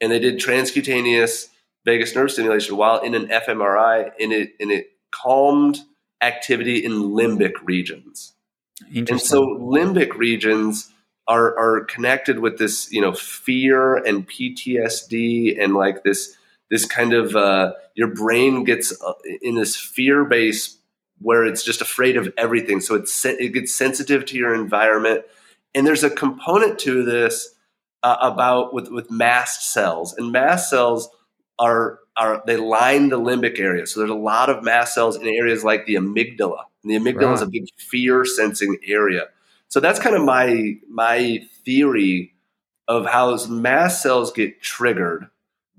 and they did transcutaneous vagus nerve stimulation while in an fMRI, and it and it calmed activity in limbic regions. And so limbic regions are are connected with this, you know, fear and PTSD and like this this kind of uh, your brain gets uh, in this fear base where it's just afraid of everything. So it's it gets sensitive to your environment, and there's a component to this uh, about with with mast cells, and mast cells are are they line the limbic area. So there's a lot of mast cells in areas like the amygdala. And the amygdala is a big fear sensing area. So that's kind of my my theory of how mast cells get triggered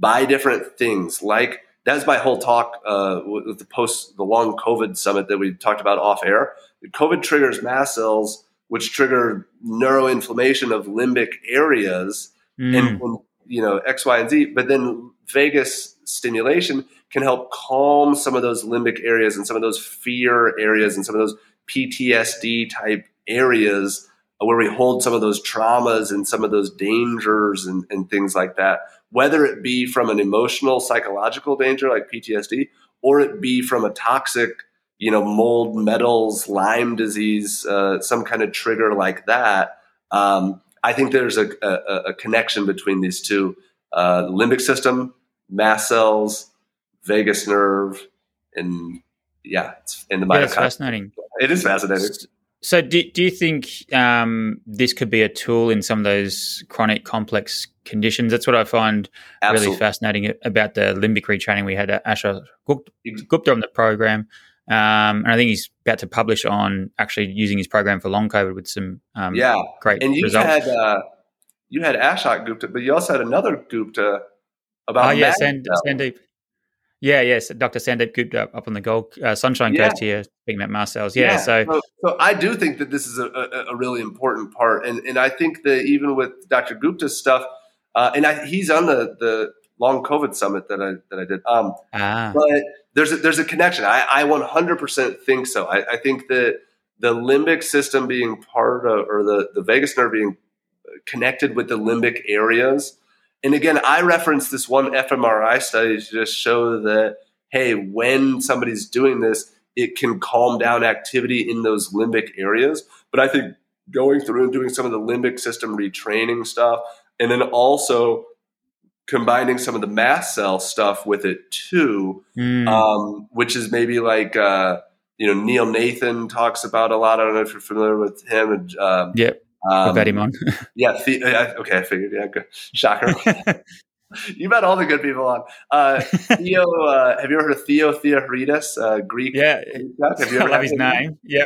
by different things like that's my whole talk uh, with the post the long COVID summit that we talked about off air. COVID triggers mast cells, which trigger neuroinflammation of limbic areas, mm. and, and you know X, Y, and Z. But then vagus stimulation can help calm some of those limbic areas and some of those fear areas and some of those PTSD type areas where we hold some of those traumas and some of those dangers and, and things like that, whether it be from an emotional, psychological danger like PTSD, or it be from a toxic, you know, mold, metals, Lyme disease, uh, some kind of trigger like that. Um, I think there's a, a, a, connection between these two uh, limbic system, mast cells, vagus nerve, and yeah, it's in the mitochondria. Yeah, it's fascinating. It is fascinating. So, do, do you think um, this could be a tool in some of those chronic complex conditions? That's what I find Absolutely. really fascinating about the limbic retraining we had at Ashok Gupta on the program. Um, and I think he's about to publish on actually using his program for long COVID with some um, yeah great and you results. had uh, you had Ashok Gupta, but you also had another Gupta about oh yeah, Sand, Sandeep. Yeah, yes, Dr. Sandeep Gupta up on the Gold uh, Sunshine yeah. Coast here, speaking about mast cells. Yeah, yeah. So, so, so I do think that this is a, a, a, really important part, and and I think that even with Dr. Gupta's stuff, uh, and I, he's on the the long COVID summit that I that I did. Um, ah. But there's a, there's a connection. I, I 100% think so. I, I think that the limbic system being part of, or the the vagus nerve being connected with the limbic areas and again, I reference this one fMRI study to just show that, hey, when somebody's doing this, it can calm down activity in those limbic areas. But I think going through and doing some of the limbic system retraining stuff, and then also combining some of the mast cell stuff with it too, mm. um, which is maybe like, uh, you know, Neil Nathan talks about a lot. I don't know if you're familiar with him. Um, yep. Um, bet him on. yeah. The, okay, I figured. Yeah, good. shocker. [LAUGHS] you met all the good people on. Uh, Theo, [LAUGHS] uh, have you ever heard of Theo Theoharides, uh, Greek? Yeah, have you [LAUGHS] ever I love his name. Yeah,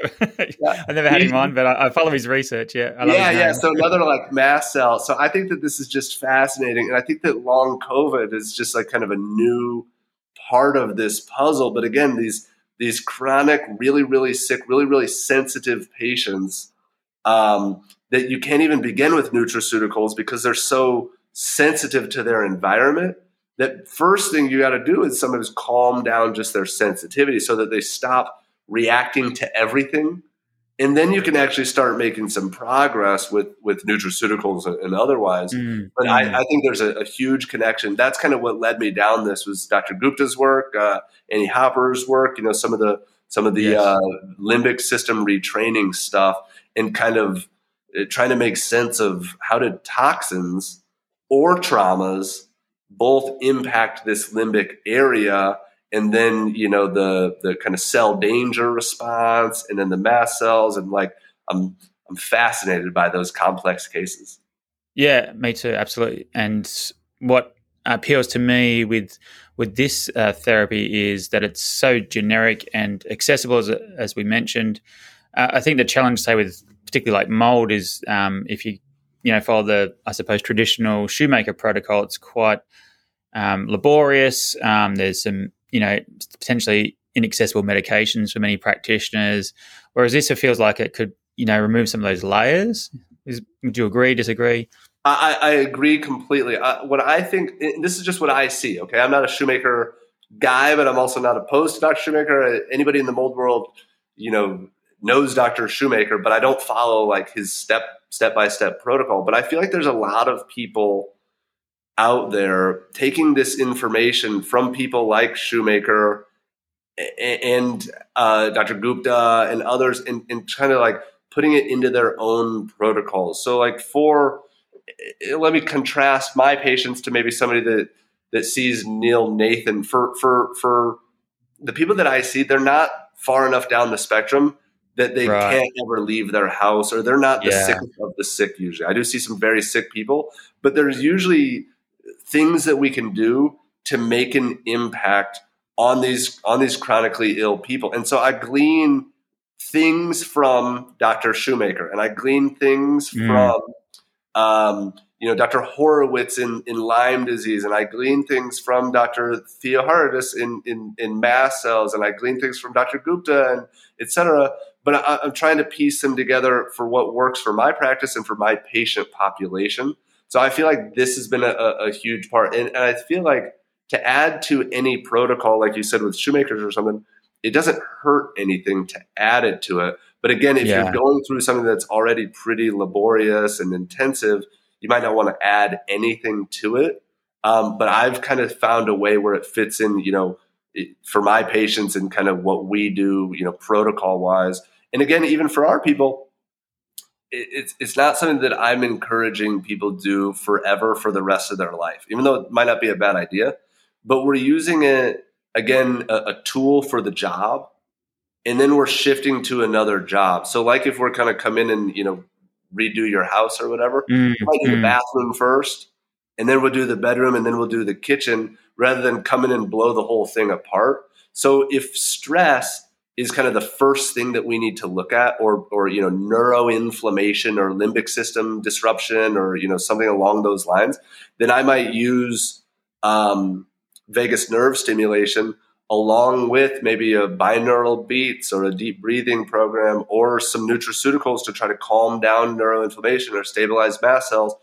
yeah. I never had him on, but I, I follow his research. Yeah, yeah, yeah. So another like mast cell. So I think that this is just fascinating, and I think that long COVID is just like kind of a new part of this puzzle. But again, these these chronic, really, really sick, really, really sensitive patients. Um, that you can't even begin with nutraceuticals because they're so sensitive to their environment that first thing you got to do is somebody is calm down just their sensitivity so that they stop reacting to everything. And then you can actually start making some progress with with nutraceuticals and, otherwise. Mm, but I, I, think there's a, a, huge connection. That's kind of what led me down this was dr gupta's work uh, annie hopper's work you know some of the some of the yes. uh, limbic system retraining stuff and kind of trying to make sense of how did toxins or traumas both impact this limbic area and then you know the the kind of cell danger response and then the mast cells and like i'm i'm fascinated by those complex cases. Yeah me too absolutely. And what appeals to me with with this uh, therapy is that it's so generic and accessible as, as we mentioned. Uh, i think the challenge say with particularly like mold is um, if you you know follow the I suppose traditional shoemaker protocol, it's quite um, laborious. Um, there's some you know potentially inaccessible medications for many practitioners, whereas this it feels like it could you know remove some of those layers. Is, you agree? Disagree? I, I agree completely. Uh, what I think this is just what I see. Okay, I'm not a shoemaker guy, but I'm also not opposed to Dr. Shoemaker. Anybody in the mold world, you know, knows Dr. Shoemaker, but I don't follow like his step step by step protocol. But I feel like there's a lot of people out there taking this information from people like Shoemaker and uh, Dr. Gupta and others and, and trying to like putting it into their own protocols. So like for eh, let me contrast my patients to maybe somebody that that sees Neil Nathan for for for the people that I see, they're not far enough down the spectrum that they right. can't ever leave their house or they're not the yeah. sickest of the sick usually. I do see some very sick people, but there's usually things that we can do to make an impact on these on these chronically ill people. And so I glean things from Dr. Shoemaker and I glean things mm. from um, you know Dr. Horowitz in, in Lyme disease, and I glean things from Dr. Theoharides in, in in mast cells, and I glean things from Dr. Gupta and etc. But I, I'm trying to piece them together for what works for my practice and for my patient population. So I feel like this has been a, a huge part, and, and I feel like to add to any protocol, like you said with shoemakers or something, it doesn't hurt anything to add it to it. But again, if yeah. you're going through something that's already pretty laborious and intensive, you might not want to add anything to it. Um, but I've kind of found a way where it fits in, you know, for my patients and kind of what we do, you know, protocol wise. And again, even for our people, it, it's it's not something that I'm encouraging people do forever for the rest of their life, even though it might not be a bad idea. But we're using it again a, a tool for the job, and then we're shifting to another job. So, like if we're kind of come in and you know redo your house or whatever. Mm, we might do mm. the bathroom first, and then we'll do the bedroom, and then we'll do the kitchen, rather than come in and blow the whole thing apart. So if stress is kind of the first thing that we need to look at, or or you know neuroinflammation or limbic system disruption, or you know something along those lines, then I might use um, vagus nerve stimulation along with maybe a binaural beats or a deep breathing program or some nutraceuticals to try to calm down neuroinflammation or stabilize mast cells.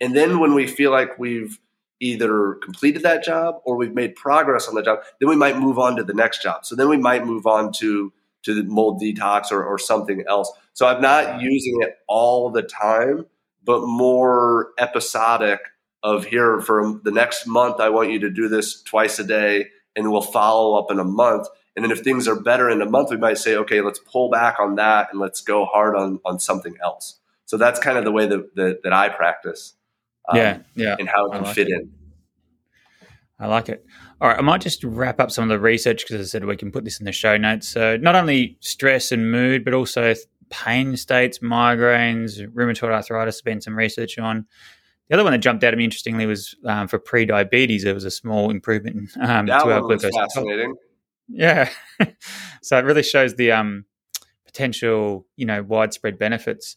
And then when we feel like we've either completed that job or we've made progress on the job, then we might move on to the next job. So then we might move on to to the mold detox or, or something else. So I'm not using it all the time, but more episodic of here for the next month, I want you to do this twice a day and we'll follow up in a month. And then if things are better in a month, we might say, okay, let's pull back on that and let's go hard on on something else. So that's kind of the way that that, that I practice. Um, yeah, yeah, and how it can like fit it. in. I like it. All right, I might just wrap up some of the research because I said we can put this in the show notes. So not only stress and mood, but also pain states, migraines, rheumatoid arthritis. Has been some research on. The other one that jumped out at me interestingly was um, for pre-diabetes. There was a small improvement um, that to our glucose. fascinating. Yeah, [LAUGHS] so it really shows the um, potential, you know, widespread benefits.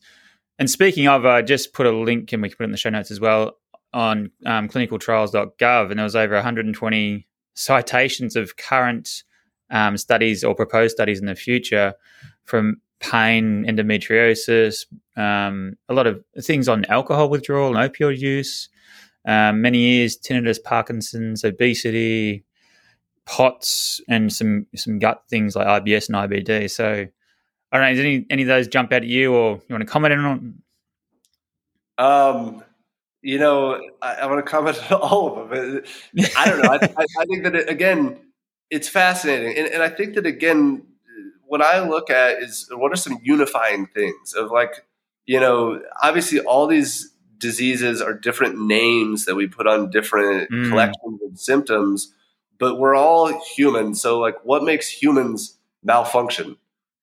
And speaking of, I just put a link, and we can put it in the show notes as well, on um, clinicaltrials.gov, and there was over 120 citations of current um, studies or proposed studies in the future from pain, endometriosis, um, a lot of things on alcohol withdrawal and opioid use, um, many years tinnitus, Parkinson's, obesity, POTS, and some some gut things like IBS and IBD. So, I don't know. Does any any of those jump out at you, or you want to comment on? Um, you know, I, I want to comment on all of them. I don't know. I, I, I think that it, again, it's fascinating, and, and I think that again, what I look at is what are some unifying things of like, you know, obviously all these diseases are different names that we put on different mm. collections of symptoms, but we're all human. So like what makes humans malfunction?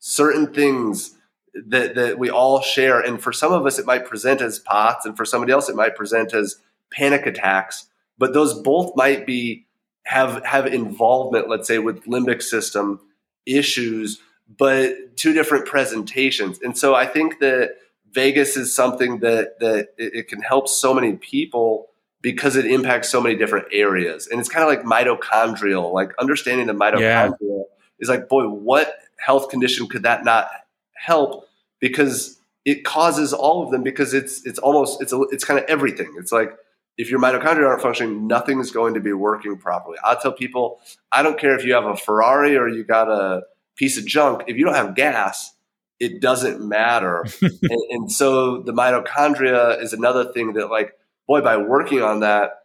Certain things that, that we all share. And for some of us, it might present as POTS, and for somebody else, it might present as panic attacks. But those both might be have have involvement, let's say, with limbic system issues but two different presentations. And so I think that vagus is something that that it, it can help so many people because it impacts so many different areas. And it's kind of like mitochondrial, like understanding the mitochondria yeah. is like, boy, what health condition could that not help? Because it causes all of them because it's it's almost it's a, it's kind of everything. It's like if your mitochondria aren't functioning, nothing is going to be working properly. I tell people, I don't care if you have a Ferrari or you got a piece of junk. If you don't have gas, it doesn't matter. [LAUGHS] and, and so the mitochondria is another thing that, like, boy, by working on that,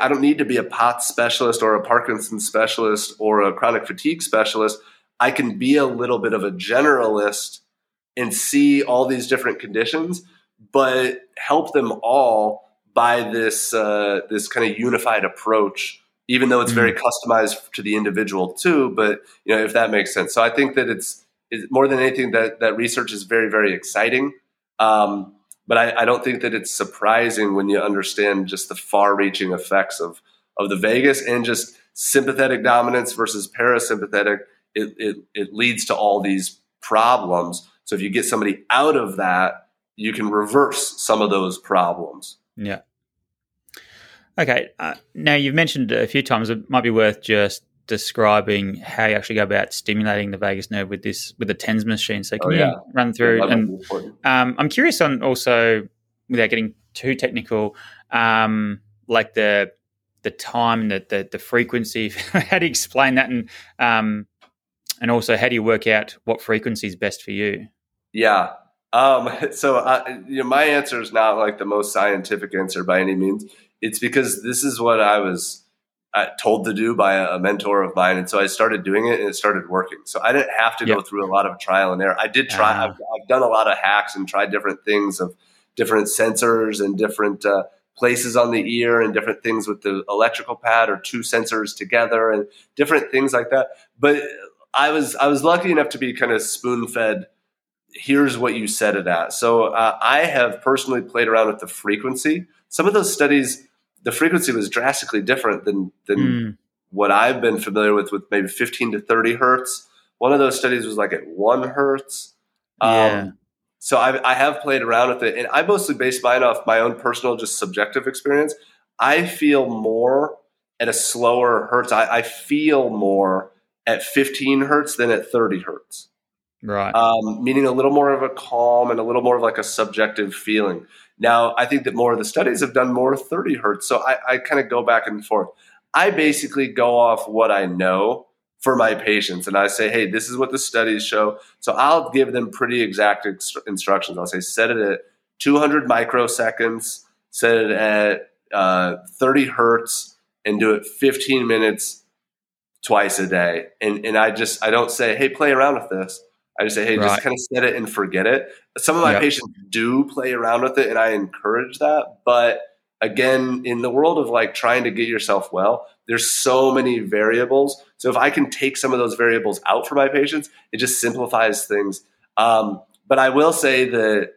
I don't need to be a POTS specialist or a Parkinson's specialist or a chronic fatigue specialist. I can be a little bit of a generalist and see all these different conditions, but help them all by this uh, this kind of unified approach even though it's very mm-hmm. customized to the individual too. But you know, if that makes sense. So I think that it's, it's more than anything that that research is very very exciting. Um, but I, I, don't think that it's surprising when you understand just the far-reaching effects of of the vagus and just sympathetic dominance versus parasympathetic. It, it, it leads to all these problems. So if you get somebody out of that, you can reverse some of those problems. Yeah. Okay. Uh, now you've mentioned a few times. It might be worth just describing how you actually go about stimulating the vagus nerve with this with the TENS machine. So can oh, yeah. you run through? Yeah, and um, I'm curious on also without getting too technical, um, like the the time, the the, the frequency. [LAUGHS] how do you explain that? And um, and also how do you work out what frequency is best for you? Yeah. Um, [LAUGHS] so uh, you know, my answer is not like the most scientific answer by any means. It's because this is what I was uh, told to do by a, mentor of mine, and so I started doing it, and it started working. So I didn't have to yep. go through a lot of trial and error. I did try. Uh, I've, I've, done a lot of hacks and tried different things of different sensors and different uh, places on the ear and different things with the electrical pad or two sensors together and different things like that. But I was I was lucky enough to be kind of spoon fed. Here's what you set it at. So uh, I have personally played around with the frequency. Some of those studies the frequency was drastically different than than mm. what I've been familiar with, with maybe 15 to 30 hertz. One of those studies was like at one hertz. Yeah. Um, so I, I have played around with it, and I mostly base mine off my own personal, just subjective experience. I feel more at a slower hertz. I, I feel more at 15 hertz than at 30 hertz. Right. Um, meaning a little more of a calm and a little more of like a subjective feeling. Now, I think that more of the studies have done more 30 hertz. So I, I kind of go back and forth. I basically go off what I know for my patients and I say, hey, this is what the studies show. So I'll give them pretty exact instructions. I'll say, set it at 200 microseconds, set it at uh, 30 hertz, and do it 15 minutes twice a day. And, and I just, I don't say, hey, play around with this. I just say, hey, right. just kind of set it and forget it. Some of my yep. patients do play around with it, and I encourage that. But again, in the world of like trying to get yourself well, there's so many variables. So if I can take some of those variables out for my patients, it just simplifies things. Um, but I will say that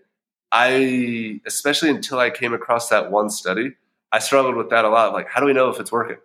I, especially until I came across that one study, I struggled with that a lot. Like, how do we know if it's working?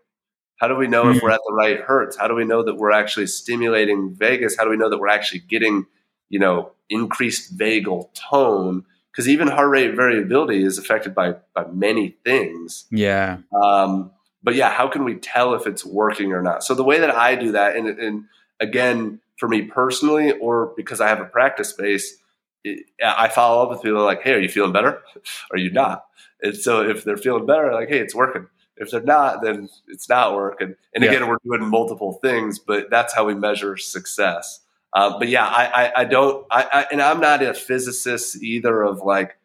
How do we know if we're at the right hertz? How do we know that we're actually stimulating vagus? How do we know that we're actually getting, you know, increased vagal tone? Because even heart rate variability is affected by by many things. Yeah. Um, but yeah, how can we tell if it's working or not? So the way that I do that, and, and again, for me personally, or because I have a practice space, it, I follow up with people like, "Hey, are you feeling better? [LAUGHS] are you not?" And so if they're feeling better, like, "Hey, it's working." If they're not, then it's not working. And yeah. again, we're doing multiple things, but that's how we measure success. Uh, but yeah, I, I, I don't, I, I, and I'm not a physicist either of like,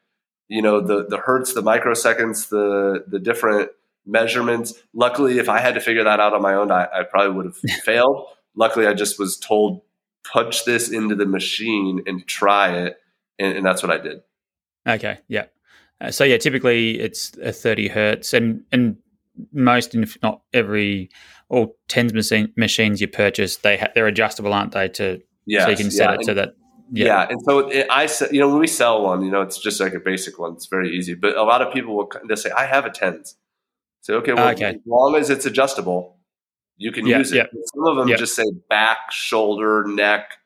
you know, the, the hertz, the microseconds, the, the different measurements. Luckily, if I had to figure that out on my own, I, I probably would have [LAUGHS] failed. Luckily, I just was told, punch this into the machine and try it. And, and that's what I did. Okay. Yeah. Uh, so yeah, typically it's a 30 hertz and, and most, if not every, all tens machine, machines you purchase, they ha- they're adjustable, aren't they? To yes, so you can set yeah. it so that yeah. yeah. and so it, I you know when we sell one, you know it's just like a basic one. It's very easy, but a lot of people will they say I have a tens. Say okay, well, okay. as long as it's adjustable, you can yeah, use it. Some of them just say back, shoulder, neck.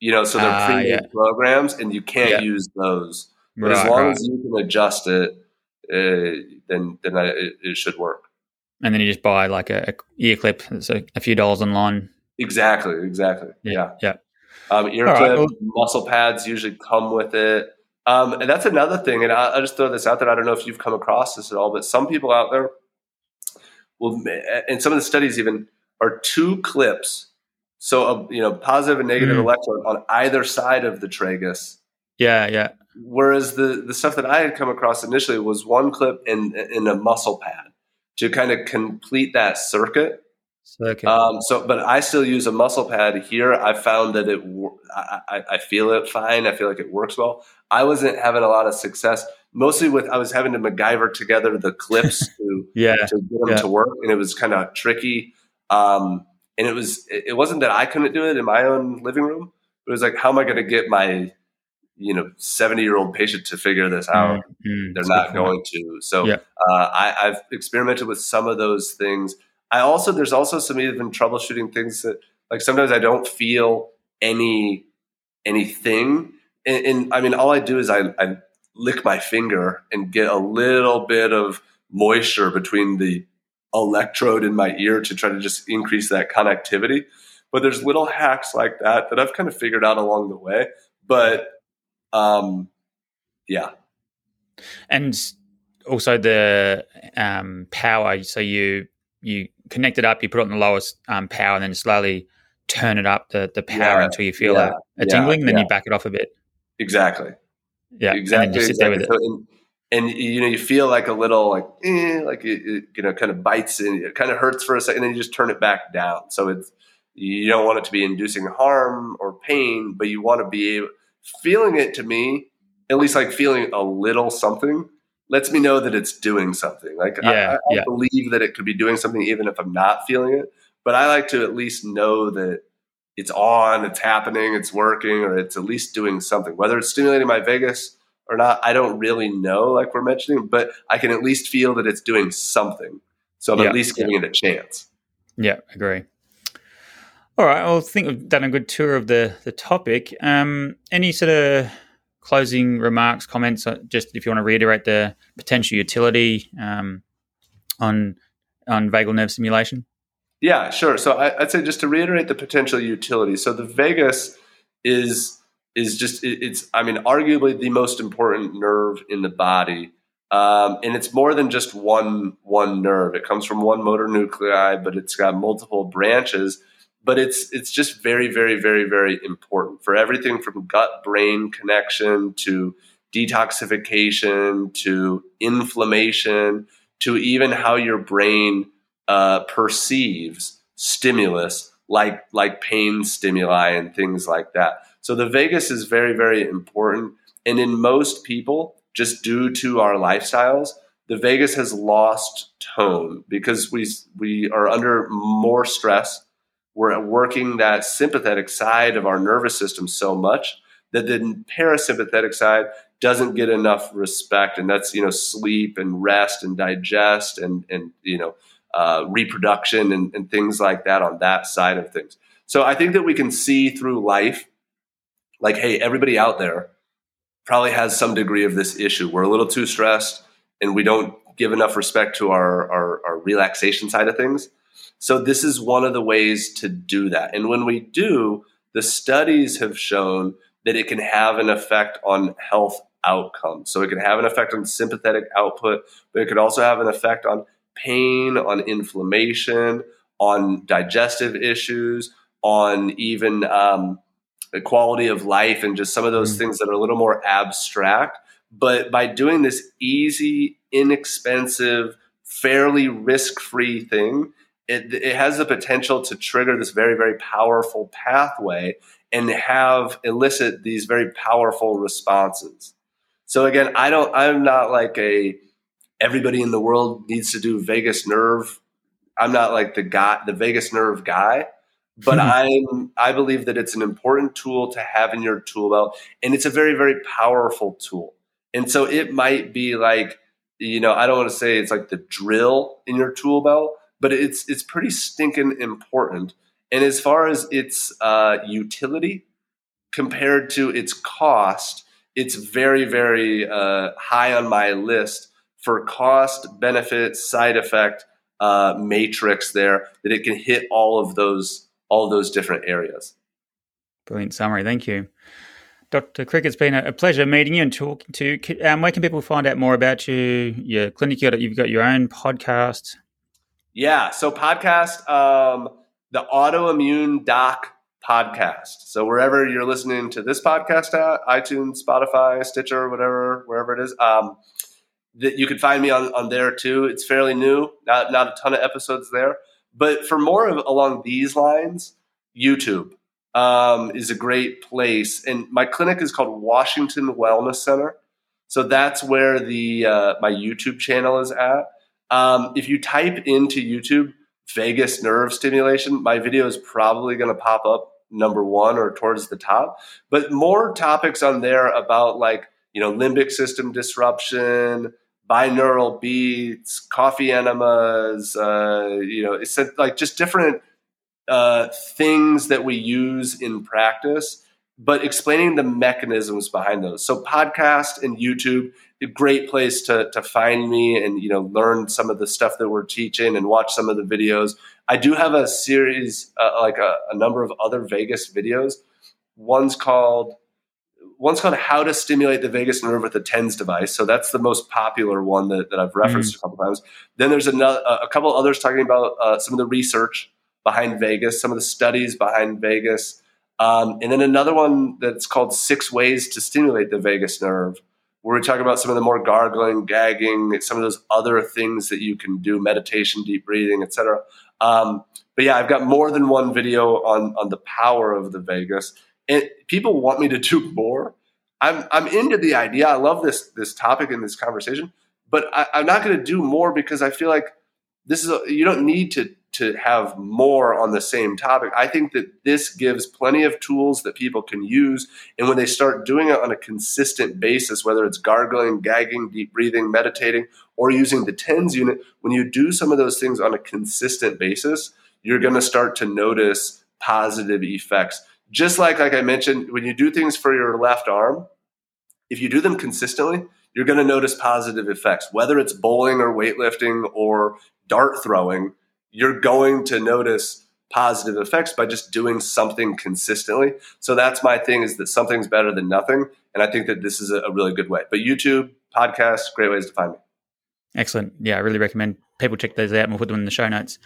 You know, so they're uh, premium programs, and you can't use those. But right, as long right. as you can adjust it, uh, then then I, it, it, should work. And then you just buy like a, a ear clip that's a, a, few dollars online. Exactly, exactly. Yeah, yeah. yeah. Um, ear All clip, right, well, muscle pads usually come with it. Um, and that's another thing. And I, will just throw this out there. I don't know if you've come across this at all, but some people out there will, and some of the studies even are two clips. So, a, you know, positive and negative mm. electrode on either side of the tragus. Yeah, yeah. Whereas the the stuff that I had come across initially was one clip in in a muscle pad to kind of complete that circuit. Circuit. Um, so, but I still use a muscle pad here. I found that it, I, I feel it fine. I feel like it works well. I wasn't having a lot of success, mostly with I was having to MacGyver together the clips [LAUGHS] to yeah to get them yeah. to work, and it was kind of tricky. Um, and it was it wasn't that I couldn't do it in my own living room. It was like, how am I going to get my you know 70 year old patient to figure this out mm-hmm. they're not going to so yeah. uh, I, i've experimented with some of those things i also there's also some even troubleshooting things that like sometimes i don't feel any anything and, and i mean all i do is I, I lick my finger and get a little bit of moisture between the electrode in my ear to try to just increase that connectivity. But there's little hacks like that that I've kind of figured out along the way. But um, yeah. And also the um, power. So you you connect it up, you put it on the lowest um, power, and then slowly turn it up the the power yeah, until you feel yeah, a, a tingling. Yeah, then you back it off a bit. Exactly. Yeah. Exactly. exactly. So, and, and, you know you feel like a little like eh, like it, it, you know kind of bites and it kind of hurts for a second, and then you just turn it back down. So it's you don't want it to be inducing harm or pain, but you want to be feeling it. To me, at least like feeling a little something lets me know that it's doing something. Like yeah, I, I yeah. believe that it could be doing something even if I'm not feeling it. But I like to at least know that it's on, it's happening, it's working, or it's at least doing something. Whether it's stimulating my vagus or not, I don't really know, like we're mentioning, but I can at least feel that it's doing something. So I'm yeah, at least giving it a chance. Yeah, agree. All right. Well, I think we've done a good tour of the the topic. Um, any sort of closing remarks, comments, uh, just if you want to reiterate the potential utility um, on on vagal nerve stimulation? Yeah, sure. So I, would say just to reiterate the potential utility. So the vagus is is just it's I mean arguably the most important nerve in the body, um, and it's more than just one one nerve. It comes from one motor nuclei, but it's got multiple branches but it's it's just very very very very important for everything from gut brain connection to detoxification to inflammation to even how your brain uh, perceives stimulus like like pain stimuli and things like that. So the vagus is very very important. And in most people just due to our lifestyles the vagus has lost tone because we we are under more stress we're working that sympathetic side of our nervous system so much that the parasympathetic side doesn't get enough respect. And that's you know sleep and rest and digest and and you know uh, reproduction and, and things like that on that side of things. So i think that we can see through life like hey everybody out there probably has some degree of this issue. We're a little too stressed and we don't give enough respect to our, our, our relaxation side of things so this is one of the ways to do that. And when we do, the studies have shown that it can have an effect on health outcomes. So it can have an effect on sympathetic output, but it could also have an effect on pain, on inflammation, on digestive issues, on even um, the quality of life, and just some of those mm. things that are a little more abstract. But by doing this easy, inexpensive, fairly risk free thing, it, it has the potential to trigger this very, very powerful pathway and have elicit these very powerful responses. So again, I don't, I'm not like a, everybody in the world needs to do vagus nerve. I'm not like the guy, the vagus nerve guy, but hmm. I'm, I believe that it's an important tool to have in your tool belt and it's a very, very powerful tool. And so it might be like, you know, I don't want to say it's like the drill in your tool belt, but it's it's pretty stinking important. And as far as its uh, utility compared to its cost, it's very very uh, high on my list for cost, benefit, side effect uh, matrix. There that it can hit all of those all of those different areas. Brilliant summary. Thank you. Dr. Crick, it's been a pleasure meeting you and talking to you. Um, where can people find out more about you, your clinic? You've got your own podcast. Yeah. So podcast, um, the autoimmune doc podcast. So wherever you're listening to this podcast at, iTunes, Spotify, Stitcher, whatever, wherever it is, um, that you can find me on, on there too. It's fairly new, not not a ton of episodes there. But for more of along these lines, YouTube um, is a great place. And my clinic is called Washington Wellness Center. So that's where the uh, my YouTube channel is at. Um, if you type into YouTube vagus nerve stimulation, my video is probably going to pop up number one or towards the top. But more topics on there about like, you know, limbic system disruption, binaural beats, coffee enemas, uh, you know, it's like just different uh, things that we use in practice but explaining the mechanisms behind those. So podcast and YouTube, a great place to, to find me and you know learn some of the stuff that we're teaching and watch some of the videos. I do have a series, uh, like a, a number of other vagus videos. One's called one's called How to Stimulate the Vagus Nerve with a TENS device. So that's the most popular one that, that I've referenced mm-hmm. a couple times. Then there's another, a couple others talking about uh, some of the research behind vagus, some of the studies behind vagus. Um, and then another one that's called Six Ways to Stimulate the Vagus Nerve, where we talk about some of the more gargling, gagging, some of those other things that you can do, meditation, deep breathing, etc. Um, but yeah, I've got more than one video on on the power of the vagus. People want me to do [LAUGHS] more. I'm I'm into the idea. I love this this topic and this conversation, but I, I'm not going to do more because I feel like this is a, you don't need to to have more on the same topic. I think that this gives plenty of tools that people can use. And when they start doing it on a consistent basis, whether it's gargling, gagging, deep breathing, meditating, or using the TENS unit, when you do some of those things on a consistent basis, you're going to start to notice positive effects. Just like, like I mentioned, when you do things for your left arm, if you do them consistently, you're going to notice positive effects, whether it's bowling or weightlifting or dart throwing you're going to notice positive effects by just doing something consistently. So that's my thing is that something's better than nothing. And I think that this is a, really good way. But YouTube, podcasts, great ways to find me. Excellent. Yeah, I really recommend people check those out and we'll put them in the show notes.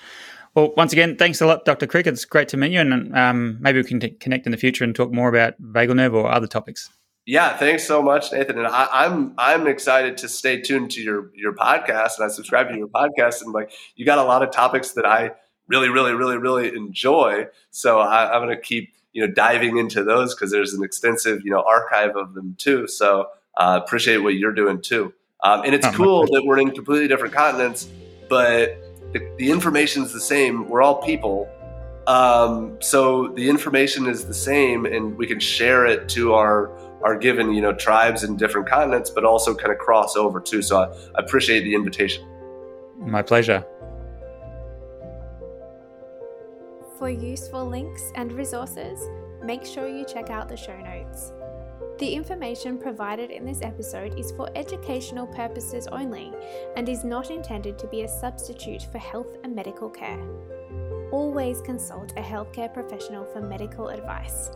Well, once again, thanks a lot, Dr. Crick. It's great to meet you. And um, maybe we can t- connect in the future and talk more about vagal nerve or other topics. Yeah, thanks so much, Nathan. And I, am I'm, I'm excited to stay tuned to your your podcast, and I subscribe to your podcast. And like, you got a lot of topics that I really, really, really, really enjoy. So I, I'm going to keep you know diving into those because there's an extensive you know archive of them too. So uh, appreciate what you're doing too. Um, and it's oh, cool that we're in completely different continents, but the, the information is the same. We're all people. Um, so the information is the same, and we can share it to our are given, you know, tribes in different continents, but also kind of cross over too. So I, I appreciate the invitation. My pleasure. For useful links and resources, make sure you check out the show notes. The information provided in this episode is for educational purposes only and is not intended to be a substitute for health and medical care. Always consult a healthcare professional for medical advice.